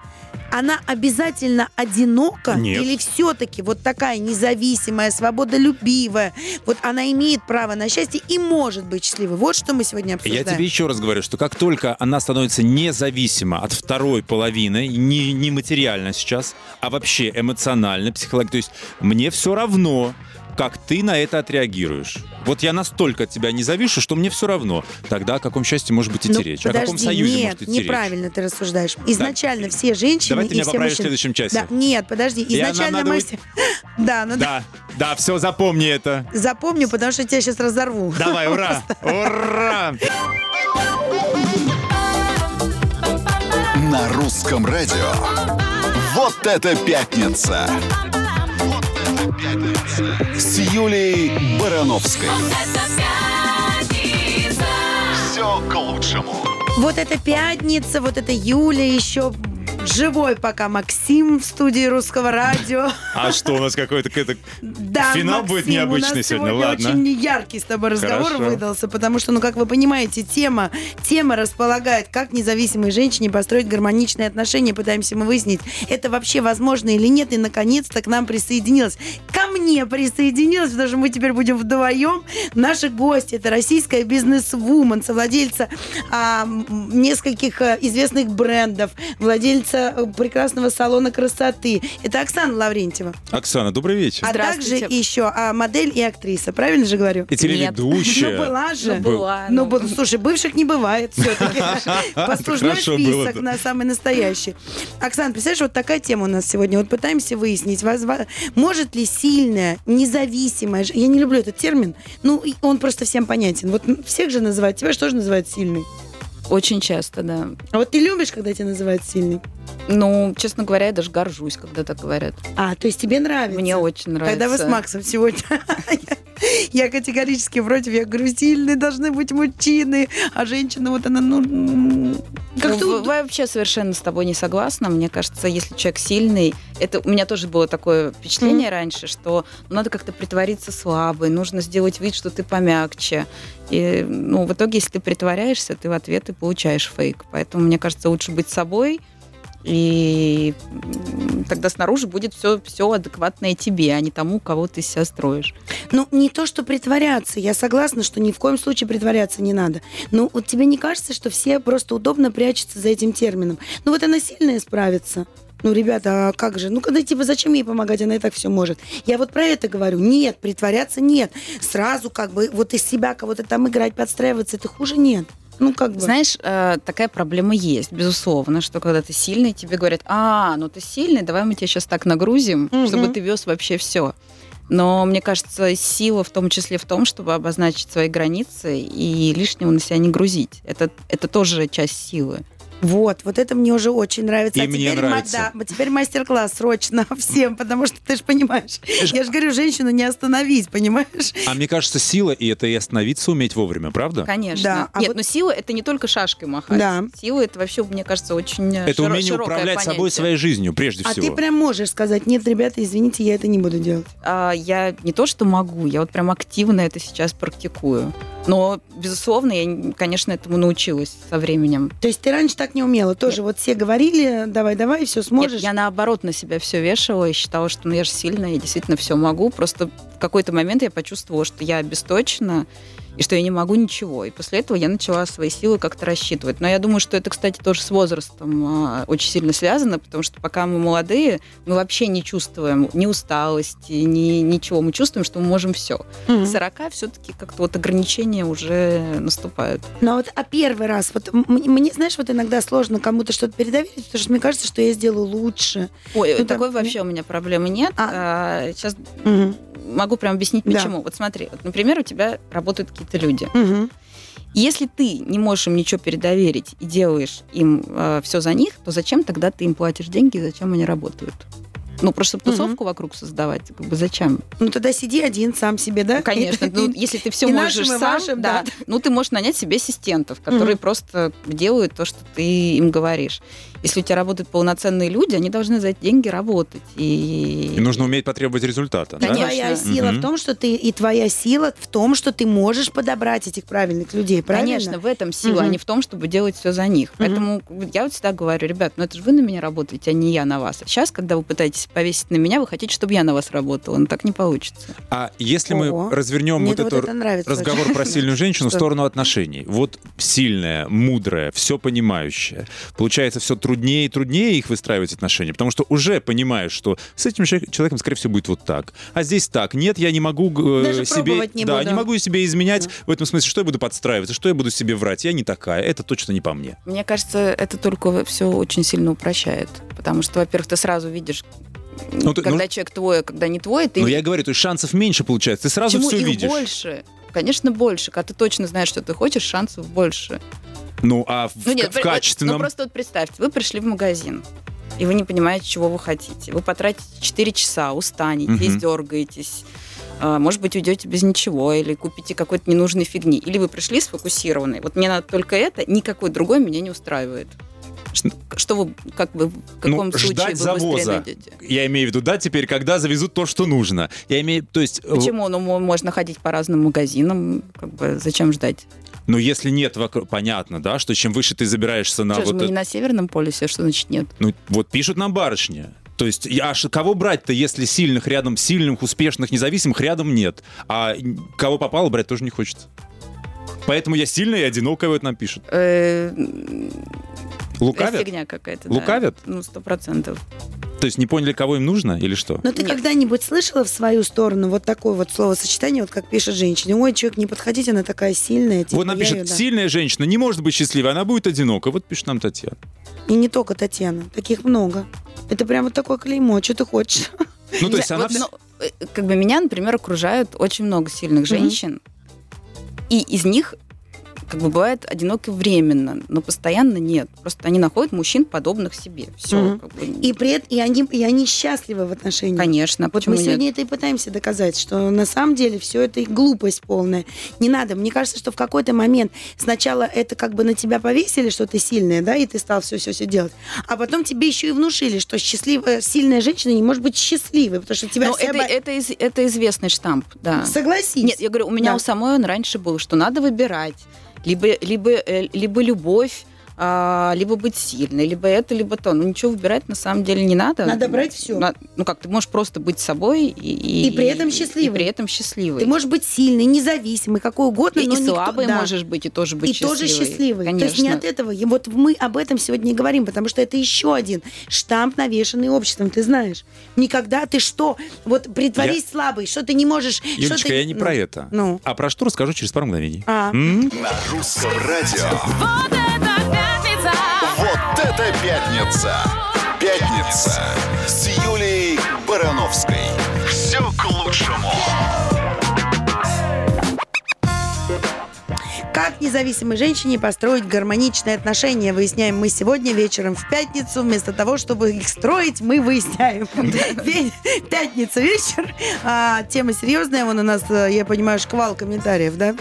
она обязательно одинока Нет. или все-таки вот такая независимая, свободолюбивая, вот она имеет право на счастье и может быть счастливой. Вот что мы сегодня обсуждаем. Я тебе еще раз говорю, что как только она становится независима от второй половины, не, не материально сейчас, а вообще эмоционально, психологически, то есть мне все равно, как ты на это отреагируешь. Вот я настолько от тебя не завишу, что мне все равно. Тогда о каком счастье может быть идти Ну, речь? о каком подожди, союзе нет, может идти речь? неправильно ты рассуждаешь. Изначально все женщины Давай ты и меня все поправишь в мужчины. следующем часе. Да, нет, подожди. Изначально мы все... Да, ну Да, да, все, запомни это. запомню, потому что я тебя сейчас разорву. Давай, ура! Ура! На русском радио. Вот это пятница! С Юлей Барановской. Все к лучшему. Вот это пятница, вот это Юля еще живой пока Максим в студии русского радио. А что у нас какой-то какой-то Да, Финал Максим, будет необычный сегодня, ладно. очень яркий с тобой разговор Хорошо. выдался, потому что, ну, как вы понимаете, тема, тема располагает, как независимой женщине построить гармоничные отношения. Пытаемся мы выяснить, это вообще возможно или нет. И, наконец-то, к нам присоединилась, ко мне присоединилась, потому что мы теперь будем вдвоем. Наши гости, это российская бизнес-вумен, совладельца а, нескольких а, известных брендов, владельца а, прекрасного салона красоты. Это Оксана Лаврентьева. Оксана, добрый вечер. А также еще а, модель и актриса, правильно же говорю? И телеведущая. Ну, была же. Ну, была, Ну, ну. слушай, бывших не бывает все-таки. Послужной список на самый настоящий. Оксана, представляешь, вот такая тема у нас сегодня. Вот пытаемся выяснить, может ли сильная, независимая... Я не люблю этот термин, ну, он просто всем понятен. Вот всех же называют, тебя же тоже называют сильной. Очень часто, да. А вот ты любишь, когда тебя называют сильной? Ну, честно говоря, я даже горжусь, когда так говорят. А, то есть тебе нравится? Мне очень нравится. Когда вы с Максом сегодня? Я категорически против. Я говорю, сильные должны быть мужчины, а женщина вот она, ну, Как Ну, уд- вообще совершенно с тобой не согласна. Мне кажется, если человек сильный, это у меня тоже было такое впечатление раньше, что ну, надо как-то притвориться слабой, нужно сделать вид, что ты помягче. И ну, в итоге, если ты притворяешься, ты в ответ и получаешь фейк. Поэтому мне кажется, лучше быть собой. И тогда снаружи будет все, все адекватное тебе, а не тому, кого ты себя строишь. Ну, не то, что притворяться. Я согласна, что ни в коем случае притворяться не надо. Но вот тебе не кажется, что все просто удобно прячутся за этим термином? Ну, вот она сильная справится. Ну, ребята, а как же? Ну, когда, типа, зачем ей помогать? Она и так все может. Я вот про это говорю. Нет, притворяться нет. Сразу как бы вот из себя кого-то там играть, подстраиваться, это хуже нет. Ну, как бы. Знаешь, э, такая проблема есть, безусловно, что когда ты сильный, тебе говорят, а, ну ты сильный, давай мы тебя сейчас так нагрузим, Мгм. чтобы ты вез вообще все. Но мне кажется, сила в том числе в том, чтобы обозначить свои границы и лишнего на себя не грузить. Это, это тоже часть силы. Вот, вот это мне уже очень нравится. И а мне теперь, ма- нравится. да, теперь мастер-класс срочно всем, потому что ты же понимаешь, я же говорю, женщину не остановить, понимаешь? А мне кажется, сила и это и остановиться уметь вовремя, правда? Конечно. Да, а Нет, вот- но сила это не только шашкой махать. Да. Сила это вообще, мне кажется, очень э, Это широ- умение управлять собой, понятие. своей жизнью, прежде А всего. ты прям можешь сказать, нет, ребята, извините, я это не буду делать. А, я не то что могу, я вот прям активно это сейчас практикую. Но, безусловно, я, конечно, этому научилась со временем. То есть ты раньше так не умела, тоже вот все говорили, давай-давай, все сможешь. Нет, я наоборот на себя все вешала и считала, что ну, я же сильная, я действительно все могу. Просто в какой-то момент я почувствовала, что я обесточена и что я не могу ничего. И после этого я начала свои силы как-то рассчитывать. Но я думаю, что это, кстати, тоже с возрастом а, очень сильно связано, потому что пока мы молодые, мы вообще не чувствуем ни усталости, ни ничего. Мы чувствуем, что мы можем все. К 40 все-таки как-то вот ограничения уже наступают. Но вот, а первый раз, вот мне, знаешь, вот иногда сложно кому-то что-то передоверить, потому что мне кажется, что я сделаю лучше. Ой, Ну, такой там, вообще у меня проблемы нет. А. А, сейчас Мгм. Могу прям объяснить, Да. почему. Вот смотри, вот, например, у тебя работают какие-то люди. Мгм. Если ты не можешь им ничего передоверить и делаешь им все за них, то зачем тогда ты им платишь деньги, и зачем они работают? Ну, просто тусовку вокруг создавать, как бы зачем? Ну тогда сиди один сам себе, да? Ну, конечно, ну, если ты все и можешь нашим, сам, вашим, да, да. ну, ты можешь нанять себе ассистентов, которые Мгм. просто делают то, что ты им говоришь. Если у тебя работают полноценные люди, они должны за эти деньги работать. И, И нужно уметь потребовать результата. И да? Конечно. твоя сила Мгм. в том, что ты и твоя сила в том, что ты можешь подобрать этих правильных людей, правильно? Конечно, в этом сила, а Мгм. не в том, чтобы делать все за них. Поэтому я вот всегда говорю, ребят, ну это же вы на меня работаете, а не я на вас. сейчас, когда вы пытаетесь повесить на меня, вы хотите, чтобы я на вас работала. Но так не получится. А если Ого. мы развернем Мне вот это эту вот это нравится. разговор очень. про сильную женщину в сторону отношений. Вот сильная, мудрая, все понимающая. Получается, все труднее и труднее их выстраивать отношения, потому что уже понимаешь, что с этим человек- человеком, скорее всего, будет вот так. А здесь так. Нет, я не могу э, Даже себе... не да, буду. не могу себе изменять в этом смысле, что я буду подстраиваться, что я буду себе врать. Я не такая. Это точно не по мне. Мне кажется, это только все очень сильно упрощает. Потому что, во-первых, ты сразу видишь, Ну, ты- когда ну- человек твой, а когда не твой, ты Но я говорю, то есть шансов меньше получается. Ты сразу Почему все их видишь. больше? Конечно, больше. Когда ты точно знаешь, что ты хочешь, шансов больше. Ну, а в, Ну нет, в вот- качественном... ну просто вот представьте, вы пришли в магазин, и вы не понимаете, чего вы хотите. Вы потратите 4 часа, устанете, Мгм. издергаетесь. А, Может быть, уйдете без ничего, или купите какой-то ненужной фигни. Или вы пришли сфокусированные. Вот мне надо только это, никакой другой меня не устраивает. Ш- Что вы, как бы, в каком ну, случае ждать вы завоза. найдете? Я имею в виду, да, теперь, когда завезут то, что нужно. Я имею, то есть, э, Почему? Ну, мо- можно ходить по разным магазинам, как бы, зачем ждать? ну, если нет вокруг, понятно, да, что чем выше ты забираешься на Что вот, мы это- не на Северном полюсе, что значит нет? ну, вот пишут нам барышни. То есть, а кого брать-то, если сильных рядом, сильных, успешных, независимых рядом нет? А кого попало брать тоже не хочется. Поэтому я сильная и одинокая, вот нам пишут. Э, Лукавят? Фигня какая-то. да. Лукавят? Ну, сто процентов. То есть не поняли, кого им нужно или что? Но ты Нет. когда-нибудь слышала в свою сторону вот такое вот словосочетание, вот как пишет женщина? Ой, человек, не подходите, она такая сильная. типа, вот я пишет, её, да». сильная женщина не может быть счастливой, она будет одинока. Вот пишет нам Татьяна. И не только Татьяна, таких много. Это прям вот такое клеймо, что ты хочешь? Ну, то есть она... вот, ну, э, как бы меня, например, окружают очень много сильных женщин, и из них как бы бывает одиноки временно, но постоянно нет. Просто они находят мужчин, подобных себе. Все. Мгм. И при этом и они, и они счастливы в отношениях. Конечно, Вот мы нет? сегодня это и пытаемся доказать, что на самом деле все это и глупость полная. Не надо. Мне кажется, что в какой-то момент сначала это как бы на тебя повесили, что ты сильная, да, и ты стал все-все-все делать. А потом тебе еще и внушили, что счастливая, сильная женщина не может быть счастливой, потому что тебя Но все это, бо- это, из- это известный штамп, да. Согласись. Нет, я говорю, у меня Да. у самой он раньше был, что надо выбирать. Либо, либо, э, либо любовь, а, либо быть сильной, либо это, либо то. Ну, ничего выбирать на самом деле не надо. Надо брать всё. На- ну, как, ты можешь просто быть собой и... И при этом счастливой. И при этом счастливой. Ты можешь быть сильной, независимой, какой угодно, и, но и никто- слабой да. можешь быть, и тоже быть и счастливой. тоже счастливый. Конечно. То есть не от этого. И вот мы об этом сегодня и говорим, потому что это еще один штамп, навешанный обществом, ты знаешь. Никогда ты что? Вот притворись слабой, что ты не можешь... что Юлечка, ты- я не ну, про это. Ну. А про что расскажу через пару мгновений. А. М? На русском радио. Вот! Вот это пятница! Пятница с Юлией Барановской. Все к лучшему. Как независимой женщине построить гармоничные отношения, выясняем мы сегодня вечером в пятницу. Вместо того, чтобы их строить, мы выясняем. Пятница вечер. А, Тема серьезная. Вон у нас, э, я понимаю, шквал комментариев, да?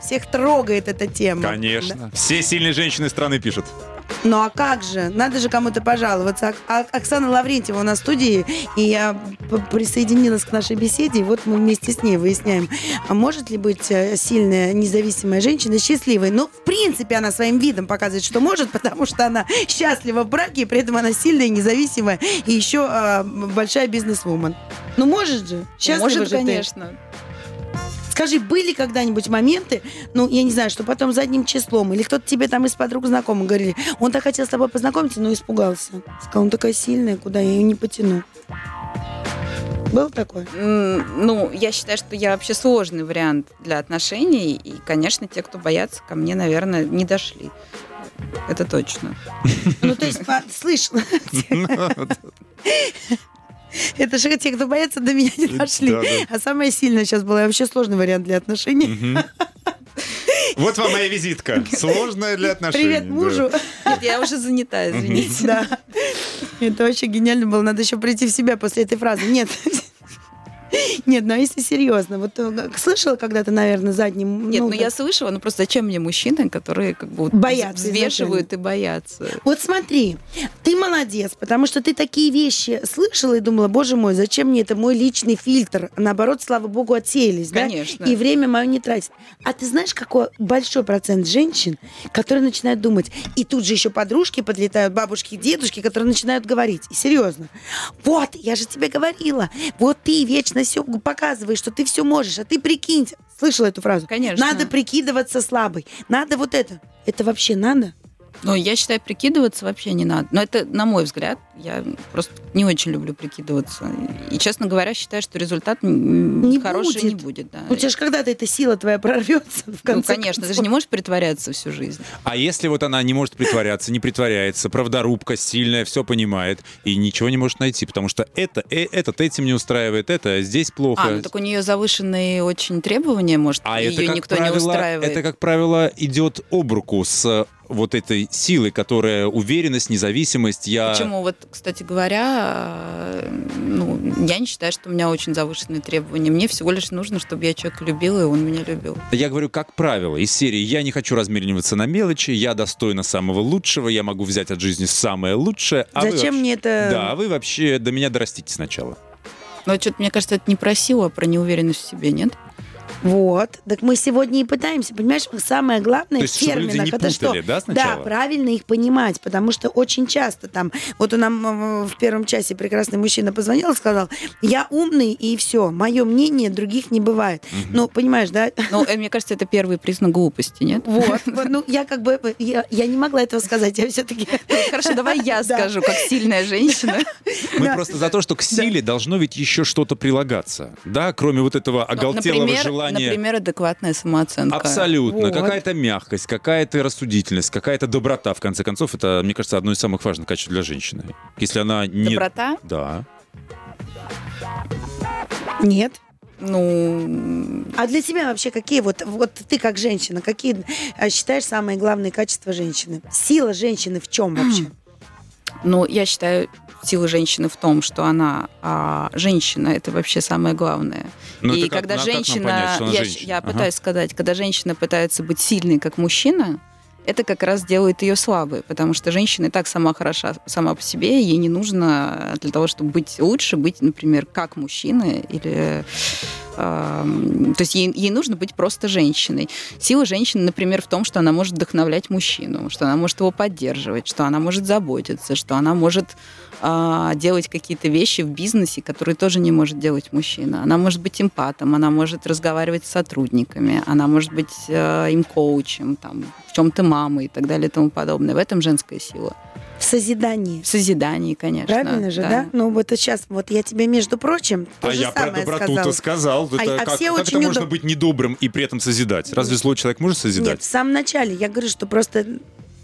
Всех, трогает эта тема. Конечно. Все сильные женщины страны пишут. Ну а как же? Надо же кому-то пожаловаться. А- Оксана Лаврентьева у нас в студии, и я присоединилась к нашей беседе, и вот мы вместе с ней выясняем, а может ли быть э, сильная независимая женщина счастливой? Ну, в принципе, она своим видом показывает, что может, потому что она счастлива в браке, и при этом она сильная, независимая, и еще э, большая бизнес-вумен. Ну, может же? Счастлива Может, же ты. Скажи, были когда-нибудь моменты, ну, я не знаю, что потом задним числом, или кто-то тебе там из подруг знакомых говорили, он так хотел с тобой познакомиться, но испугался. Сказал, он такая сильная, куда я ее не потяну. Был такой? Ну, я считаю, что я вообще сложный вариант для отношений. И, конечно, те, кто боятся, ко мне, наверное, не дошли. Это точно. Ну, то есть, по- слышь, это же те, кто боятся, до меня не дошли. Да, да. А самое сильное сейчас было вообще сложный вариант для отношений. Мгм. Вот вам моя визитка. Сложная для отношений. Привет да. мужу. Нет, я уже занята, извините. Да. Это вообще гениально было. Надо еще прийти в себя после этой фразы. Нет. Нет, ну а если серьезно, вот э, слышала когда-то, наверное, задним... Нет, ну я слышала, ну просто зачем мне мужчины, которые как бы Боятся взвешивают и боятся. Вот смотри, ты молодец, потому что ты такие вещи слышала и думала, боже мой, зачем мне это мой личный фильтр? Наоборот, слава богу, отсеялись, да? Конечно. И время мое не тратит. А ты знаешь, какой большой процент женщин, которые начинают думать, и тут же еще подружки подлетают, бабушки, дедушки, которые начинают говорить, и серьезно, вот, я же тебе говорила, вот ты вечно все показываешь, что ты все можешь, а ты прикинь, слышала эту фразу? Конечно. Надо прикидываться слабой, надо вот это. Это вообще надо? Но я считаю, прикидываться вообще не надо. Но это, на мой взгляд, я просто не очень люблю прикидываться. И, честно говоря, считаю, что результат Не хороший не будет. будет. Да. У тебя же когда-то эта сила твоя прорвется, в ну, конце конечно, ты же концов. не можешь притворяться всю жизнь. А если вот она не может притворяться, не притворяется, правдорубка сильная, все понимает и ничего не может найти, потому что это, э, этот этим не устраивает, это здесь плохо. А, ну так у нее завышенные очень требования, может, А ее это, как никто правило, не устраивает. это, как правило, идет об руку с вот этой силой, которая уверенность, независимость. Я... Почему? Вот, кстати говоря, э, ну, я не считаю, что у меня очень завышенные требования. Мне всего лишь нужно, чтобы я человека любила, и он меня любил. Я говорю, как правило, из серии «Я не хочу размениваться на мелочи, я достойна самого лучшего, я могу взять от жизни самое лучшее». а Зачем вообще- мне это? Да, а вы вообще до меня дорастите сначала. Но что-то, мне кажется, это не про силу, а про неуверенность в себе, нет? Вот. Так мы сегодня и пытаемся, понимаешь, самое главное То есть, в люди терминах не это путали, что? да, сначала? Да, правильно их понимать, потому что очень часто там, вот он нам э, в первом часе прекрасный мужчина позвонил и сказал, я умный и все, мое мнение других не бывает. Ну, понимаешь, да? Ну, э, мне кажется, это первый признак глупости, нет? Вот, ну я как бы, я, я не могла этого сказать, я все-таки... Хорошо, давай я скажу, как сильная женщина. Мы просто за то, что к силе должно ведь еще что-то прилагаться. Да, кроме вот этого оголтелого например, желания. например, адекватная самооценка. Абсолютно. Вот. Какая-то мягкость, какая-то рассудительность, какая-то доброта, в конце концов, это, мне кажется, одно из самых важных качеств для женщины. Если она не... Доброта? Да. Нет. Ну, А для тебя вообще какие, вот, вот ты как женщина, какие а, считаешь самые главные качества женщины? Сила женщины в чем вообще? ну, я считаю, сила женщины в том, что она а, женщина, это вообще самое главное. Ну, и как- когда ну, а нам женщина, понять, что она я, женщина? я Ага. пытаюсь сказать, когда женщина пытается быть сильной, как мужчина, это как раз делает ее слабой, потому что женщина и так сама хороша сама по себе, ей не нужно для того, чтобы быть лучше, быть, например, как мужчина или то есть ей, ей нужно быть просто женщиной. Сила женщины, например, в том, что она может вдохновлять мужчину, что она может его поддерживать, что она может заботиться, что она может а, делать какие-то вещи в бизнесе, которые тоже не может делать мужчина. Она может быть эмпатом, она может разговаривать с сотрудниками, она может быть э, им коучем, там, в чем-то мамой и так далее и тому подобное. В этом женская сила. В созидании. В созидании, конечно. Правильно же, да? Ну вот сейчас, вот я тебе, между прочим, то А же я про самое доброту-то сказала. сказал. А- Это а как, все как очень это можно удоб- быть недобрым и при этом созидать? Разве злой человек может Нет, созидать? в самом начале я говорю, что просто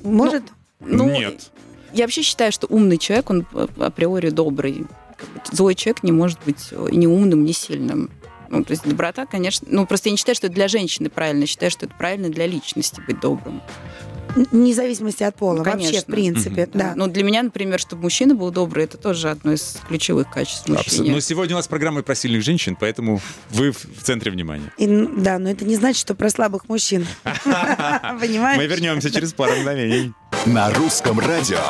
может... Ну, Нет. Я вообще считаю, что умный человек, он априори добрый. Злой человек не может быть э, ни умным, ни сильным. Ну, то есть доброта, конечно... Ну, просто я не считаю, что это для женщины правильно. Я считаю, что это правильно для личности быть добрым. Вне зависимости от пола, Ну, вообще, в принципе, да. Ну, для меня, например, чтобы мужчина был добрый, это тоже одно из ключевых качеств мужчины. Но сегодня у нас программа про сильных женщин, поэтому вы в центре внимания. И, да, но это не значит, что про слабых мужчин. Понимаешь? Мы вернемся через пару мгновений. На русском радио.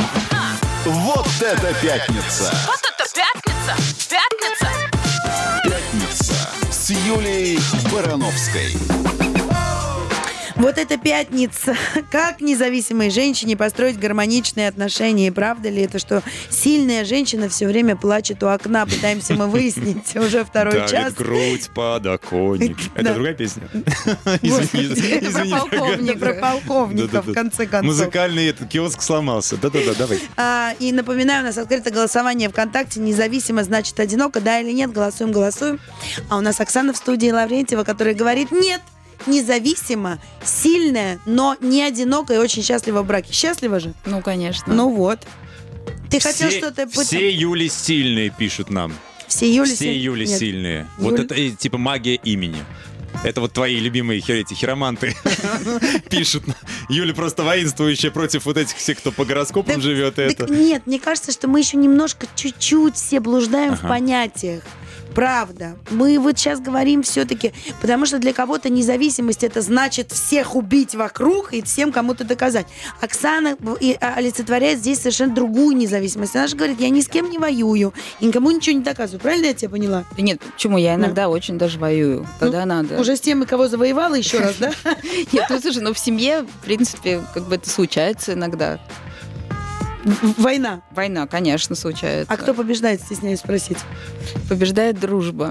Вот это пятница! Вот это пятница! Пятница! Пятница с Юлией Барановской. Вот это пятница. Как независимой женщине построить гармоничные отношения? И правда ли это, что сильная женщина все время плачет у окна? Пытаемся мы выяснить уже второй Давит час. грудь, подоконник. Это другая песня? Извини, про полковника. В конце концов. Музыкальный этот киоск сломался. Да-да-да, давай. А, и напоминаю, у нас открыто голосование ВКонтакте. Независимо значит одиноко, да или нет. Голосуем, голосуем. А у нас Оксана в студии Лаврентьева, которая говорит нет. Независимо, сильная, но не одинокая и очень счастлива в браке. Счастлива же? Ну, конечно. Ну вот. Ты хотел Все- что-то... пыт- Все Юли сильные, пишут нам. Все Юли Все Юли Нет. сильные. Вот Юль- это э, типа магия имени. Это вот твои любимые хер- эти хироманты пишут. Юля просто воинствующая против вот этих всех, кто по гороскопам живет. это. нет, мне кажется, что мы еще немножко, чуть-чуть все блуждаем в понятиях. Правда. Мы вот сейчас говорим все-таки, потому что для кого-то независимость это значит всех убить вокруг и всем кому-то доказать. Оксана и а, олицетворяет здесь совершенно другую независимость. Она же говорит, я ни с кем не воюю, и никому ничего не доказываю. Правильно я тебя поняла? Да Нет, почему? Я иногда очень даже воюю, когда надо. Ну, Уже с теми, кого завоевала еще раз, да? Нет, ну слушай, ну в семье, в принципе, как бы это случается иногда. Война. Война, конечно, случается. А кто побеждает, стесняюсь спросить. побеждает дружба?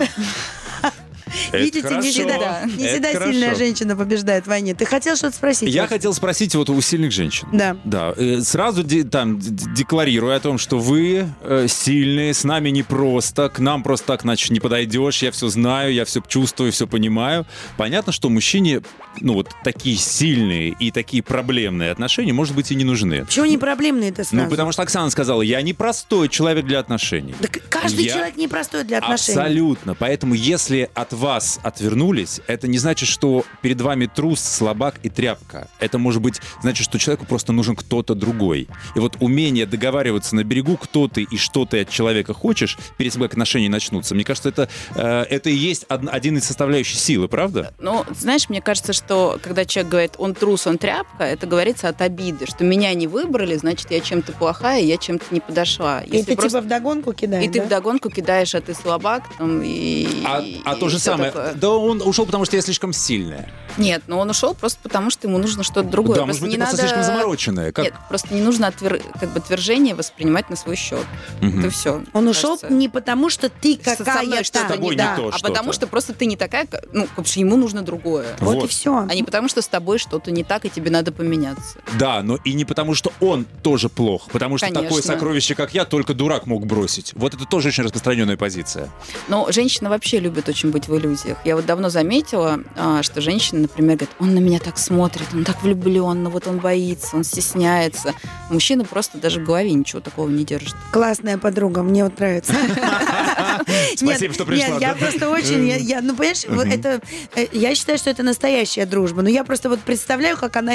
Это Видите, не хорошо. всегда, не Это всегда хорошо. сильная женщина побеждает в войне. Ты хотел что-то спросить? Я Вот. хотел спросить вот у сильных женщин. Да. Да, э, сразу де- там декларируя о том, что вы э, сильные, с нами непросто, к нам просто так, значит, не подойдешь, я все знаю, я все чувствую, все понимаю. Понятно, что мужчине, ну вот такие сильные и такие проблемные отношения, может быть, и не нужны. Почему не проблемные это сразу? Ну, потому что Оксана сказала, я непростой человек для отношений. Да каждый Я- человек непростой для отношений. Абсолютно. Поэтому, если от вас отвернулись, это не значит, что перед вами трус, слабак и тряпка. Это может быть, значит, что человеку просто нужен кто-то другой. И вот умение договариваться на берегу, кто ты и что ты от человека хочешь, перед как отношения начнутся, мне кажется, это, э, это и есть од- один из составляющих силы, правда? Ну, знаешь, мне кажется, что когда человек говорит, он трус, он тряпка, это говорится от обиды, что меня не выбрали, значит, я чем-то плохая, я чем-то не подошла. И ты типа вдогонку кидаешь, И ты да? вдогонку кидаешь, а ты слабак, там, и... А, и- а то и же самое. такое. Да он ушел, потому что я слишком сильная. Нет, но он ушел просто потому, что ему нужно что-то другое. да, может быть, не просто надо... слишком замороченная. Как? Нет, просто не нужно отвер... как бы твержение воспринимать на свой счет. Мгм. Это все. Он ушел не потому, что ты Со какая-то. что-то С тобой не не да, то а что-то. потому что просто ты не такая, как- ну, потому что ему нужно другое. Вот, Вот. и все. А не потому, что с тобой что-то не так, и тебе надо поменяться. Да, но и не потому, что он тоже плох, потому что Конечно. такое сокровище, как я, только дурак мог бросить. Вот это тоже очень распространенная позиция. Но женщина вообще любит очень быть в иллюзиях. Я вот давно заметила, а, что женщина, например, говорит, он на меня так смотрит, он так влюблен, но вот он боится, он стесняется. Мужчина просто даже в голове ничего такого не держит. Классная подруга, мне вот нравится. Спасибо, что пришла. Нет, я просто очень, я, ну понимаешь, это, э, я считаю, что это настоящая дружба. Но я просто вот представляю, как она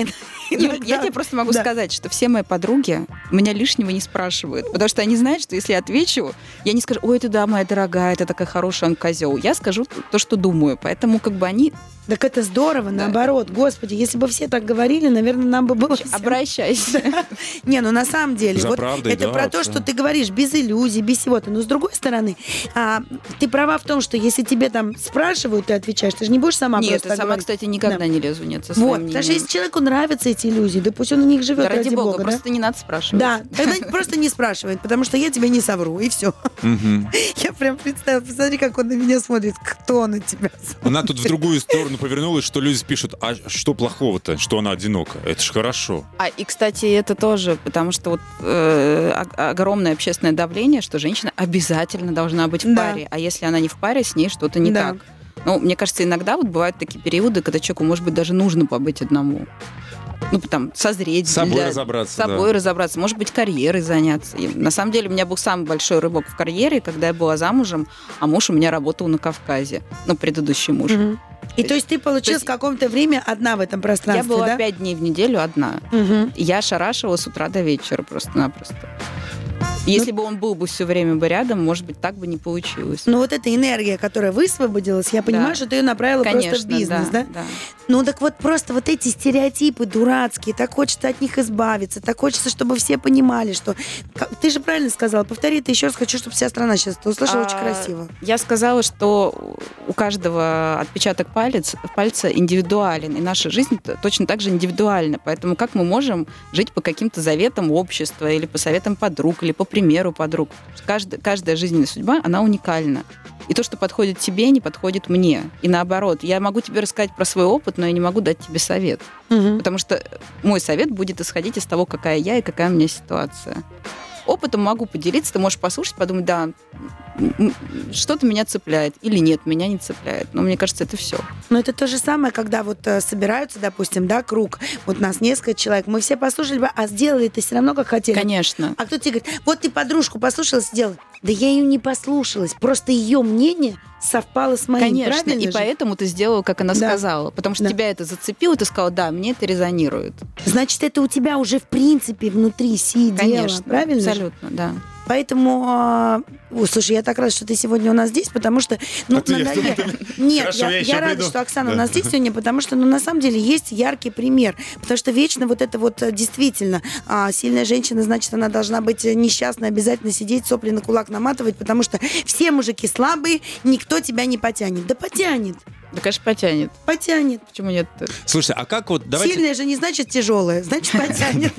я тебе просто могу сказать, что все мои подруги меня лишнего не спрашивают, потому что они знают, что если я отвечу, я не скажу, ой, ты да, моя дорогая, это такая хорошая, он козел. Я скажу то, что думаю, поэтому как бы они Так это здорово, наоборот. Господи, если бы все так говорили, наверное, нам бы было... всем- обращайся. Не, ну на самом деле, За вот правдой, это да, про то, вообще. что ты говоришь, без иллюзий, без всего-то. Но с другой стороны, а, ты права в том, что если тебе там спрашивают, ты отвечаешь, ты же не будешь сама Нет, просто я сама, говорить. кстати, никогда Да. не лезу, нет, со Вот, своим даже мнением. если человеку нравятся эти иллюзии, да пусть он в них живет, Да ради бога, да? просто не надо спрашивать. Да, тогда просто не спрашивает, потому что я тебе не совру, и все. Я прям представила, посмотри, как он на меня смотрит, кто на тебя смотрит. Она тут в другую сторону повернулась, что люди пишут, а что плохого-то, что она одинока? Это ж хорошо. А, и, кстати, это тоже, потому что вот э, огромное общественное давление, что женщина обязательно должна быть в Да. паре, а если она не в паре, с ней что-то не Да. так. Ну, мне кажется, иногда вот бывают такие периоды, когда человеку, может быть, даже нужно побыть одному. Ну, там, созреть. С собой для- разобраться, С собой да. разобраться. Может быть, карьерой заняться. И на самом деле, у меня был самый большой рывок в карьере, когда я была замужем, а муж у меня работал на Кавказе. Ну, предыдущий муж. Мгм. И то есть ты получилась в каком-то время одна в этом пространстве, Я была да? пять дней в неделю одна. Мгм. Я шарашила с утра до вечера просто-напросто. Если бы он был бы все время бы рядом, может быть, так бы не получилось. Но вот эта энергия, которая высвободилась, я понимаю, Да. что ты ее направила Конечно, просто в бизнес, да? да? Ну так вот просто вот эти стереотипы дурацкие, так хочется от них избавиться, так хочется, чтобы все понимали, что... Ты же правильно сказала, повтори это еще раз, хочу, чтобы вся страна сейчас это услышала очень А, красиво. Я сказала, что у каждого отпечаток палец, пальца индивидуален, и наша жизнь точно так же индивидуальна. Поэтому как мы можем жить по каким-то заветам общества, или по советам подруг, или по примеру подруг? Каждая, каждая жизненная судьба, она уникальна. И то, что подходит тебе, не подходит мне. И наоборот, я могу тебе рассказать про свой опыт, но я не могу дать тебе совет. Мгм. Потому что мой совет будет исходить из того, какая я и какая у меня ситуация. Опытом могу поделиться, ты можешь послушать, подумать, да, что-то меня цепляет или нет, меня не цепляет. Но мне кажется, это все. Но это то же самое, когда вот э, собираются, допустим, да, круг, вот нас несколько человек, мы все послушали бы, а сделали это все равно, как хотели. Конечно. А кто тебе говорит, вот ты подружку послушалась, сделала. Да я ее не послушалась, просто ее мнение совпало с моим, Конечно. правильно И же? поэтому ты сделала, как она Да. сказала. Потому что Да. тебя это зацепило, ты сказала, да, мне это резонирует. Значит, это у тебя уже в принципе внутри сидело, Конечно. правильно же? Абсолютно, да. Поэтому, а, о, слушай, я так рада, что ты сегодня у нас здесь, потому что, ну, А надоело. Нет, Хорошо, я, я я рада, приду. что Оксана у Да. нас здесь сегодня, потому что, ну, на самом деле, есть яркий пример. Потому что вечно вот это вот э, действительно а, сильная женщина, значит, она должна быть несчастной, обязательно сидеть, сопли на кулак наматывать, потому что все мужики слабые, никто тебя не потянет. Да потянет, Да, конечно, потянет. потянет. Почему нет? Слушайте, а как вот, давайте, Сильная же не значит тяжелая, значит, потянет.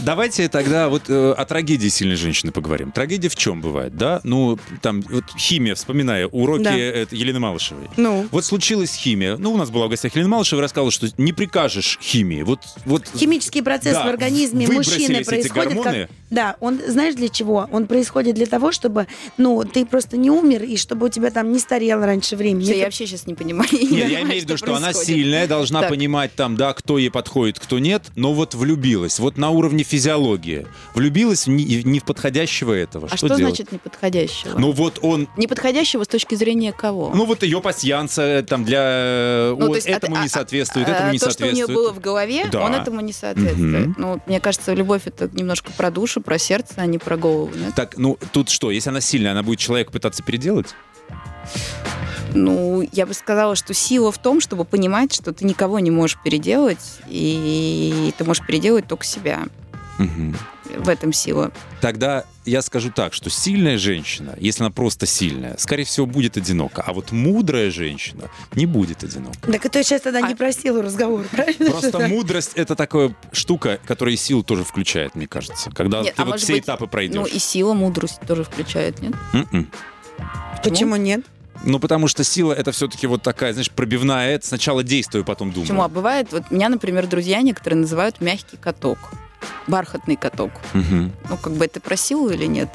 давайте тогда вот э, о трагедии сильной женщины поговорим. Трагедия в чем бывает, да? Ну, там, вот химия, вспоминая уроки Да. Елены Малышевой. Ну. Вот случилась химия. Ну, у нас была в гостях Елена Малышева, рассказала, что не прикажешь химии. Вот, вот Химический процесс Да, в организме мужчины эти гормоны. как... Да, он, знаешь, для чего? Он происходит для того, чтобы, ну, ты просто не умер, и чтобы у тебя там не старел раньше времени. Всё, Это- я вообще сейчас не понимаю. не Нет, я понимаю, имею в виду, что она происходит. сильная, должна Так. понимать там, да, кто ей подходит, кто нет, но вот влюбилась, вот на уровне физиологии. Влюбилась в не, не в подходящего этого. А что что делать? значит неподходящего? Ну вот он, Неподходящего с точки зрения кого? ну вот ее пассианца там для... Ну, вот то есть этому от- не а- соответствует, а, этому не то, что у соответствует. нее было в голове, Да. он этому не соответствует. Мгм. Ну, мне кажется, любовь это немножко про душу, про сердце, а не про голову. нет? Так, ну тут что, если она сильная, она будет человека пытаться переделать? Ну, я бы сказала, что сила в том, чтобы понимать, что ты никого не можешь переделать, и ты можешь переделать только себя. Мгм. В этом сила. Тогда я скажу так, что сильная женщина, если она просто сильная, скорее всего, будет одинока. А вот мудрая женщина не будет одинока. Так это сейчас тогда не А- про силу разговор, правильно? Просто мудрость — это такая штука, которая и силу тоже включает, мне кажется. Когда Нет, ты а вот все быть, этапы пройдешь. Ну, и сила, мудрость тоже включает, нет? М-м. Почему нет? Ну, потому что сила — это все-таки вот такая, знаешь, пробивная. Это сначала действую, потом думаю. Почему? А бывает, вот меня, например, друзья некоторые называют мягкий каток. Бархатный каток. Мгм. Ну, как бы это про силу или нет?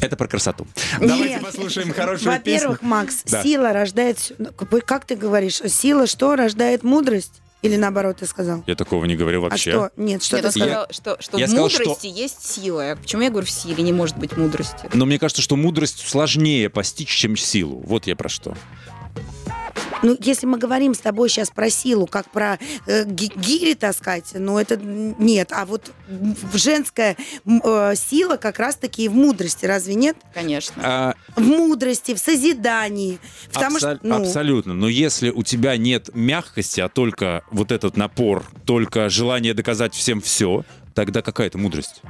Это про красоту. Нет. Давайте послушаем хорошую Во-первых, песню. Макс, Да. сила рождает... ну, как ты говоришь? Сила что рождает мудрость? Или наоборот ты сказал? Я такого не говорил вообще. А что? Нет, что Нет, ты сказал? сказал, что, что я в сказал, что- мудрости есть сила. Почему я говорю в силе не может быть мудрости? Но мне кажется, что мудрость сложнее постичь, чем силу. Вот я про что. Ну, если мы говорим с тобой сейчас про силу, как про э, ги- гири таскать, ну это нет. А вот женская э, сила как раз-таки и в мудрости, разве нет? Конечно. А, В мудрости, в созидании. Потому абсо- что, ну, Абсолютно. Но если у тебя нет мягкости, а только вот этот напор, только желание доказать всем все, тогда какая это мудрость?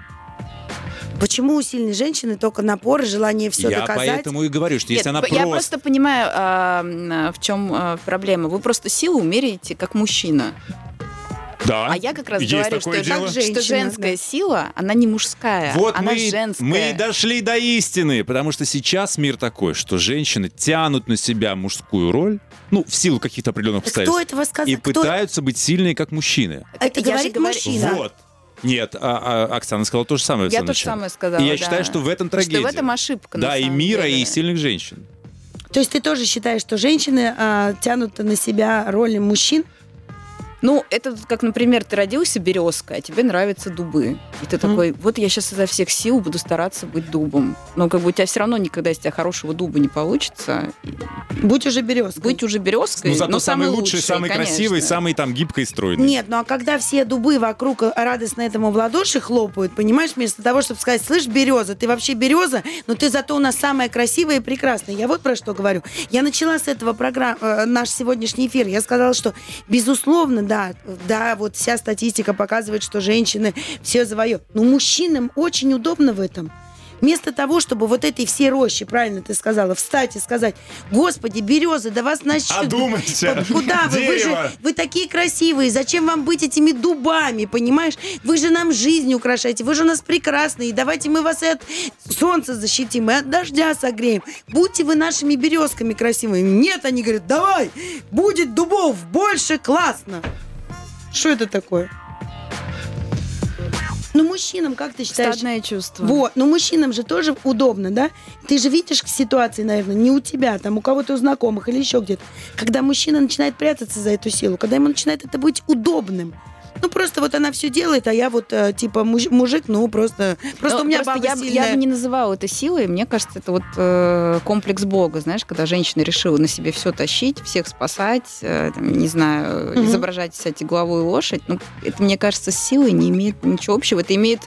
Почему у сильной женщины только напор и желание все я доказать? поэтому и говорю, что если Нет, она я просто... просто понимаю, а, в чем а, проблема. Вы просто силу меряете как мужчина. Да, А я как раз есть говорю, что, дело. Женщина, что женская да. сила, она не мужская, Вот она мы, женская. мы и дошли до истины, потому что сейчас мир такой, что женщины тянут на себя мужскую роль, ну, в силу каких-то определенных Так кто обстоятельств, этого сказал? и Кто- пытаются быть сильные, как мужчины. Это Я говорит говорю- мужчина. Вот. Нет, а, а Оксана сказала то же самое. Я то же самое сказала. И я да. считаю, что в этом трагедия. Что в этом ошибка. Да, и мира, деле. и сильных женщин. То есть ты тоже считаешь, что женщины а, тянут на себя роли мужчин? Ну, это как, например, ты родился березкой, а тебе нравятся дубы. И ты такой, вот я сейчас изо всех сил буду стараться быть дубом. Но как бы у тебя все равно никогда из тебя хорошего дуба не получится. Будь уже березкой. Быть уже березкой, Ну, зато но самый лучший, самый конечно. красивый, самый там гибкой стройный. Нет, ну а когда все дубы вокруг радостно этому в ладоши хлопают, понимаешь, вместо того, чтобы сказать, слышь, береза, ты вообще береза, но ты зато у нас самая красивая и прекрасная. Я вот про что говорю. Я начала с этого программ, э, наш сегодняшний эфир. Я сказала, что, безусловно, да, да, вот вся статистика показывает, что женщины все завоевывают. Но мужчинам очень удобно в этом. Вместо того, чтобы вот этой все рощи, правильно ты сказала, встать и сказать, господи, березы, да вас на щ- Одумайся, Куда вы? Вы же вы такие красивые, зачем вам быть этими дубами, понимаешь? Вы же нам жизнь украшаете, вы же у нас прекрасные, давайте мы вас и от солнца защитим, и от дождя согреем. Будьте вы нашими березками красивыми. Нет, они говорят, давай, будет дубов больше, классно. Что это такое? Ну, мужчинам, как ты считаешь? Стадное чувство. Вот, но мужчинам же тоже удобно, да? Ты же видишь ситуации, наверное, не у тебя, там у кого-то у знакомых или еще где-то, когда мужчина начинает прятаться за эту силу, когда ему начинает это быть удобным. Ну, просто вот она все делает, а я вот, э, типа, муж- мужик, ну, просто, просто Ну, у меня просто баба я, бы- сильная. я бы не называла это силой. Мне кажется, это вот э, комплекс Бога, знаешь, когда женщина решила на себе все тащить, всех спасать, э, там, не знаю, Мгм. изображать, кстати, главу и лошадь. Ну, это, мне кажется, с силой не имеет ничего общего. Это имеет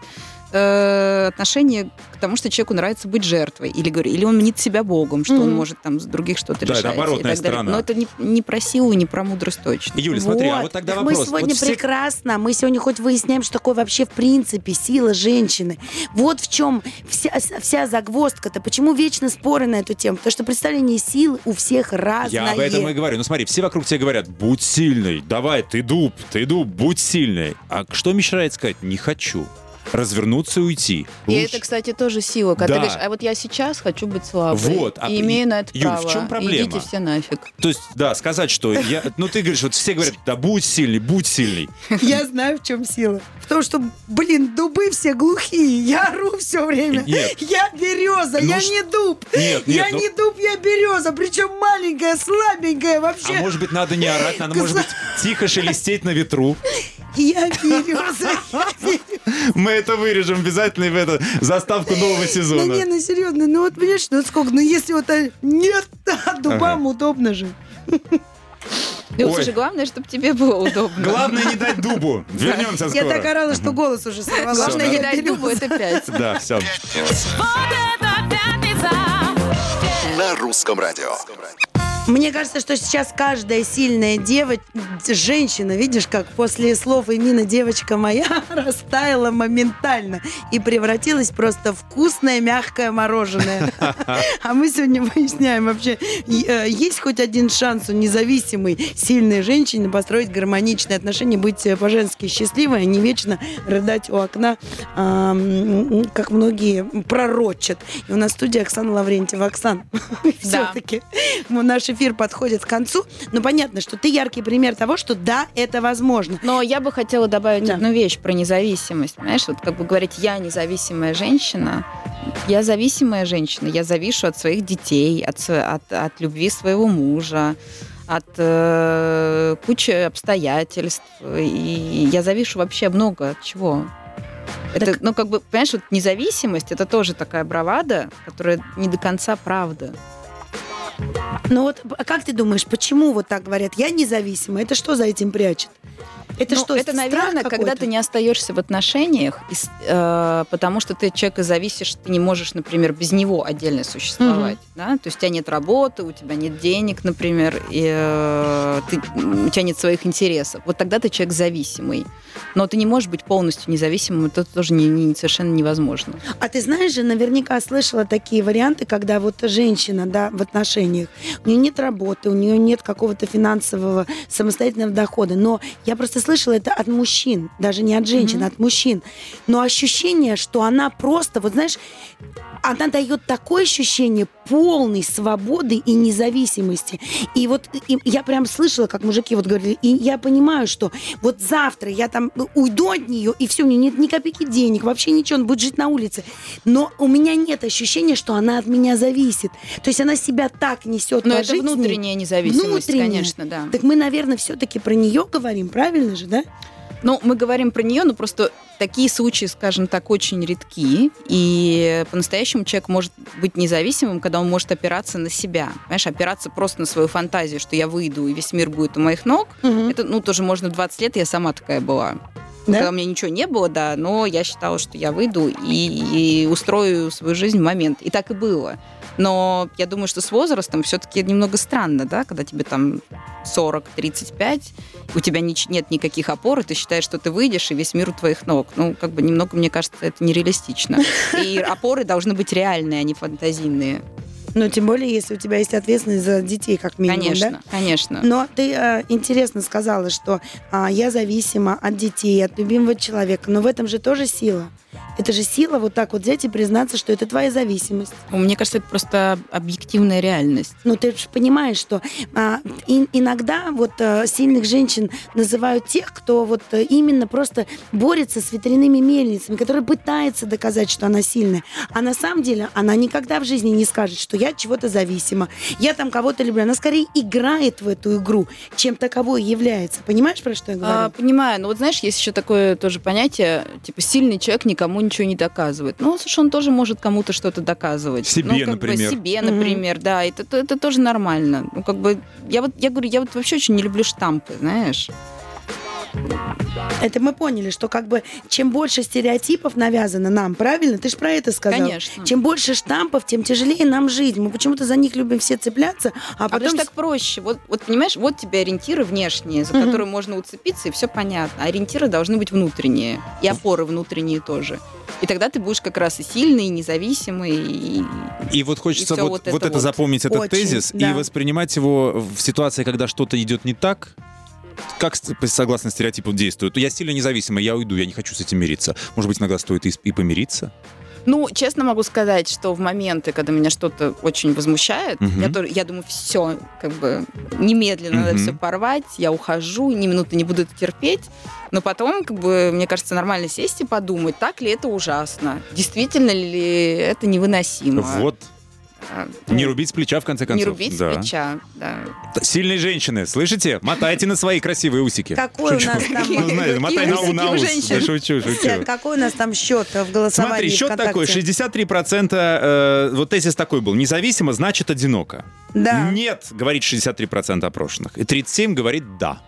э, отношение к тому, что человеку нравится быть жертвой. Или, говорю, или он мнит себя Богом, что он Мгм. может там с других что-то Да, решать. и оборотная так далее. сторона. Но это не, не про силу, не про мудрость точно. Юля, смотри, а вот тогда вопрос. Мы сегодня Вот все- прекрасно, мы сегодня хоть выясняем, что такое вообще в принципе сила женщины. Вот в чем вся, вся загвоздка-то. Почему вечно споры на эту тему? Потому что представление силы у всех разное. Я об этом и говорю. Ну смотри, все вокруг тебя говорят, будь сильный, давай, ты дуб, ты дуб, будь сильный. А что мешает сказать, не хочу? Развернуться и уйти. И Лучше- это, кстати, тоже сила. Когда Да. ты говоришь, а вот я сейчас хочу быть слабой. Вот, а и имею на это Юль, в право. чем проблема? Идите все нафиг. То есть, да, сказать, что я... Ну ты говоришь, вот все говорят, да будь сильный, будь сильный. Я знаю, в чем сила. В том, что, блин, дубы все глухие. Я ору все время. Нет. Я береза, Ну я ш- не дуб. Нет, нет, я ну- не дуб, я береза. Причем маленькая, слабенькая вообще. А может быть, надо не орать, надо, может быть, тихо шелестеть на ветру. Я береза. я береза. Мы это вырежем обязательно в эту заставку нового Ну сезона. не, ну серьезно, ну вот понимаешь, ну сколько, ну если вот а, нет, дубам удобно же. И вот, Ой. слушай, главное, чтобы тебе было удобно. Главное не дать дубу. Вернемся Я так скоро. орала, что голос уже сорвала. Главное, да. не дать дубу, это пять. Да, все. Вот это пятница! На русском радио. Мне кажется, что сейчас каждая сильная девочка, женщина, видишь, как после слов Эмина девочка моя растаяла моментально и превратилась просто в вкусное мягкое мороженое. А мы сегодня выясняем вообще, э, есть хоть один шанс у независимой сильной женщины построить гармоничные отношения, быть э, по-женски счастливой, а не вечно рыдать у окна, как многие пророчат. И у нас в студии Оксана Лаврентьева. Оксан, все-таки наш эфир подходит к концу. Но понятно, что ты яркий пример того, что да, это возможно. Но я бы хотела добавить Да. одну вещь про независимость. Понимаешь, вот как бы говорить, я независимая женщина, я зависимая женщина, я завишу от своих детей, от, от, от любви своего мужа, от э, кучи обстоятельств. И я завишу вообще много от чего. Это, Так- ну, как бы, понимаешь, вот независимость это тоже такая бравада, которая не до конца правда. Ну вот, а как ты думаешь, почему вот так говорят? Я независима. Это что за этим прячет? Это Ну, что, это, наверное, когда ты не остаешься в отношениях, и э, потому что ты от человека зависишь, ты не можешь, например, без него отдельно существовать. Да? То есть у тебя нет работы, у тебя нет денег, например, и, э, ты- у тебя нет своих интересов. Вот тогда ты человек зависимый. Но ты не можешь быть полностью независимым, это тоже не- не- совершенно невозможно. А ты знаешь же, наверняка слышала такие варианты, когда вот женщина, да, в отношениях, у нее нет работы, у нее нет какого-то финансового самостоятельного дохода, но я просто слышала это от мужчин, даже не от женщин, а от мужчин. Но ощущение, что она просто, вот знаешь, она дает такое ощущение полной свободы и независимости. И вот и я прям слышала, как мужики вот говорили, и я понимаю, что вот завтра я там уйду от нее, и все, у нее нет ни копейки денег, вообще ничего, он будет жить на улице. Но у меня нет ощущения, что она от меня зависит. То есть она себя так несет Но это внутренняя независимость, Внутренняя. конечно, да. Так мы, наверное, все-таки про нее говорим, правильно же, да? Ну, мы говорим про нее, но просто такие случаи, скажем так, очень редки. И по-настоящему человек может быть независимым, когда он может опираться на себя. Понимаешь, опираться просто на свою фантазию, что я выйду, и весь мир будет у моих ног. Это, ну, тоже можно в 20 лет, я сама такая была. Да? Когда у меня ничего не было, да, но я считала, что я выйду и, и устрою свою жизнь в момент. И так и было. Но я думаю, что с возрастом все-таки немного странно, да, когда тебе там 40-35, у тебя нич- нет никаких опор, и ты считаешь, что ты выйдешь, и весь мир у твоих ног. Ну, как бы немного, мне кажется, это нереалистично. И опоры должны быть реальные, а не фантазийные. Ну, тем более, если у тебя есть ответственность за детей, как минимум, да? Конечно, конечно. Но ты э, интересно сказала, что а, я зависима от детей, от любимого человека. Но в этом же тоже сила. Это же сила вот так вот взять и признаться, что это твоя зависимость. Мне кажется, это просто объективная реальность. Ну, ты же понимаешь, что а, и- иногда вот а, сильных женщин называют тех, кто вот а, именно просто борется с ветряными мельницами, который пытается доказать, что она сильная. А на самом деле она никогда в жизни не скажет, что я от чего-то зависима, я там кого-то люблю. Она скорее играет в эту игру, чем таковой является. Понимаешь, про что я говорю? А, понимаю, но вот знаешь, есть еще такое тоже понятие, типа сильный человек никому ничего не доказывает. Ну, слушай, он тоже может кому-то что-то доказывать. Себе, ну, как бы например. себе, Мгм. например, да, это, это, это тоже нормально. Ну, как бы, я вот, я говорю, я вот вообще очень не люблю штампы, знаешь. Это мы поняли, что как бы чем больше стереотипов навязано нам, правильно? Ты же про это сказал. Конечно. Чем больше штампов, тем тяжелее нам жить. Мы почему-то за них любим все цепляться, а А потому потом... что так проще. Вот, вот понимаешь, вот тебе ориентиры внешние, за Мгм. которые можно уцепиться, и все понятно. Ориентиры должны быть внутренние. И опоры внутренние тоже. И тогда ты будешь как раз и сильный, и независимый, и И вот хочется И вот, вот вот это это, вот. запомнить, этот Очень, тезис, да. и воспринимать его в ситуации, когда что-то идет не так. Как согласно стереотипу действует? Я сильно независимый, я уйду, я не хочу с этим мириться. Может быть, иногда стоит и, и помириться? Ну, честно могу сказать, что в моменты, когда меня что-то очень возмущает, Мгм. я, тоже- я думаю, все, как бы немедленно надо Мгм. все порвать, я ухожу, ни минуты не буду это терпеть. Но потом, как бы, мне кажется, нормально сесть и подумать, так ли это ужасно, действительно ли это невыносимо. Вот. А, Не рубить с плеча, в конце концов. Не рубить Да. с плеча, да. Сильные женщины, слышите? Мотайте на свои красивые усики. Какой у Шучу. нас там... Ну, знаете, мотай на, на у ус. Да, шучу, шучу. Какой у нас там счет в голосовании Смотри, счет ВКонтакте? такой, 63%, э, вот тезис такой был, независимо значит одиноко. Да. Нет, говорит 63% опрошенных. И 37% говорит да.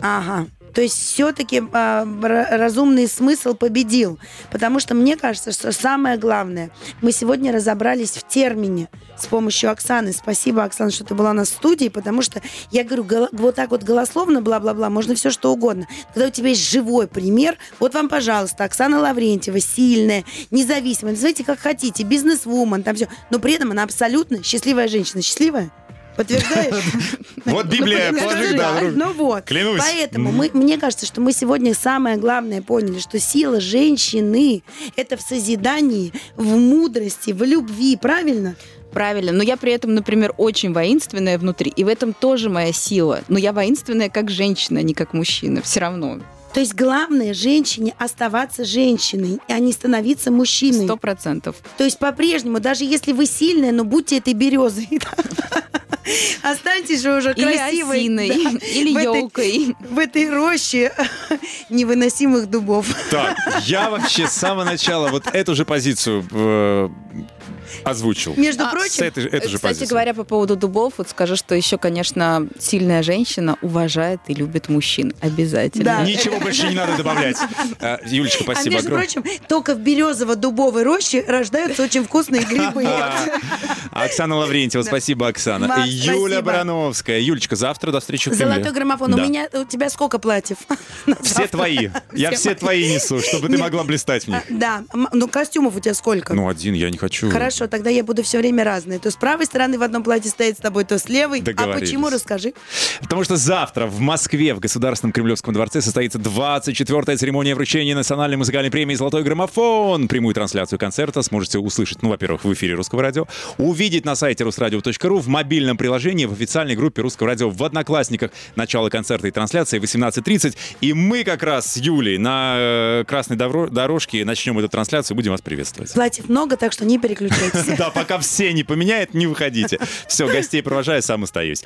Ага. То есть все-таки разумный смысл победил. Потому что мне кажется, что самое главное, мы сегодня разобрались в термине с помощью Оксаны. Спасибо, Оксана, что ты была в студии, потому что я говорю, вот так вот голословно, бла-бла-бла, можно все что угодно. Когда у тебя есть живой пример, вот вам, пожалуйста, Оксана Лаврентьева, сильная, независимая, называйте как хотите, бизнес-вумен, там все. Но при этом она абсолютно счастливая женщина. Счастливая? Подтверждаешь? Вот Библия, Ну, положи, да. Ну вот. Клянусь. Поэтому мы, мне кажется, что мы сегодня самое главное поняли, что сила женщины – это в созидании, в мудрости, в любви, правильно? Правильно. Но я при этом, например, очень воинственная внутри. И в этом тоже моя сила. Но я воинственная как женщина, а не как мужчина. Все равно. То есть главное женщине оставаться женщиной, а не становиться мужчиной. Сто процентов. То есть по-прежнему, даже если вы сильная, но будьте этой березой. Останьтесь же уже Или красивой. осиной, да, или в этой- елкой. В этой роще невыносимых дубов. Так, я вообще с самого начала вот эту же позицию э, озвучил. Между А, С прочим, этой, эту же Кстати позицию. говоря, по поводу дубов, вот скажу, что еще, конечно, сильная женщина уважает и любит мужчин. Обязательно. Да. Ничего больше не надо добавлять. А, Юлечка, а спасибо между огромное. прочим, только в березово-дубовой роще рождаются очень вкусные грибы. Оксана Лаврентьева, спасибо, Оксана. Юля спасибо. Барановская. Юлечка, завтра до встречи в Кремле. Золотой граммофон. Да. У меня у тебя сколько платьев? Все твои. Я Все твои несу, чтобы ты могла блистать в них. А, Да. Ну, костюмов у тебя сколько? Ну, один я не хочу. Хорошо, тогда я буду все время разные. То с правой стороны в одном платье стоит с тобой, то с левой. А почему, расскажи. Потому что завтра в Москве в Государственном Кремлевском дворце состоится 24-я церемония вручения национальной музыкальной премии «Золотой граммофон». Прямую трансляцию концерта сможете услышать, ну, во-первых, в эфире Русского радио, увидеть на сайте русрадио.ру, в мобильном приложении, в официальной группе Русского радио в Одноклассниках. Начало концерта и трансляции 18.30. И мы как раз с Юлей на э, красной дорожке начнем эту трансляцию, будем вас приветствовать. Платьев много, так что не переключайтесь. Да, пока все не поменяют, не выходите. Все, гостей провожаю, сам остаюсь.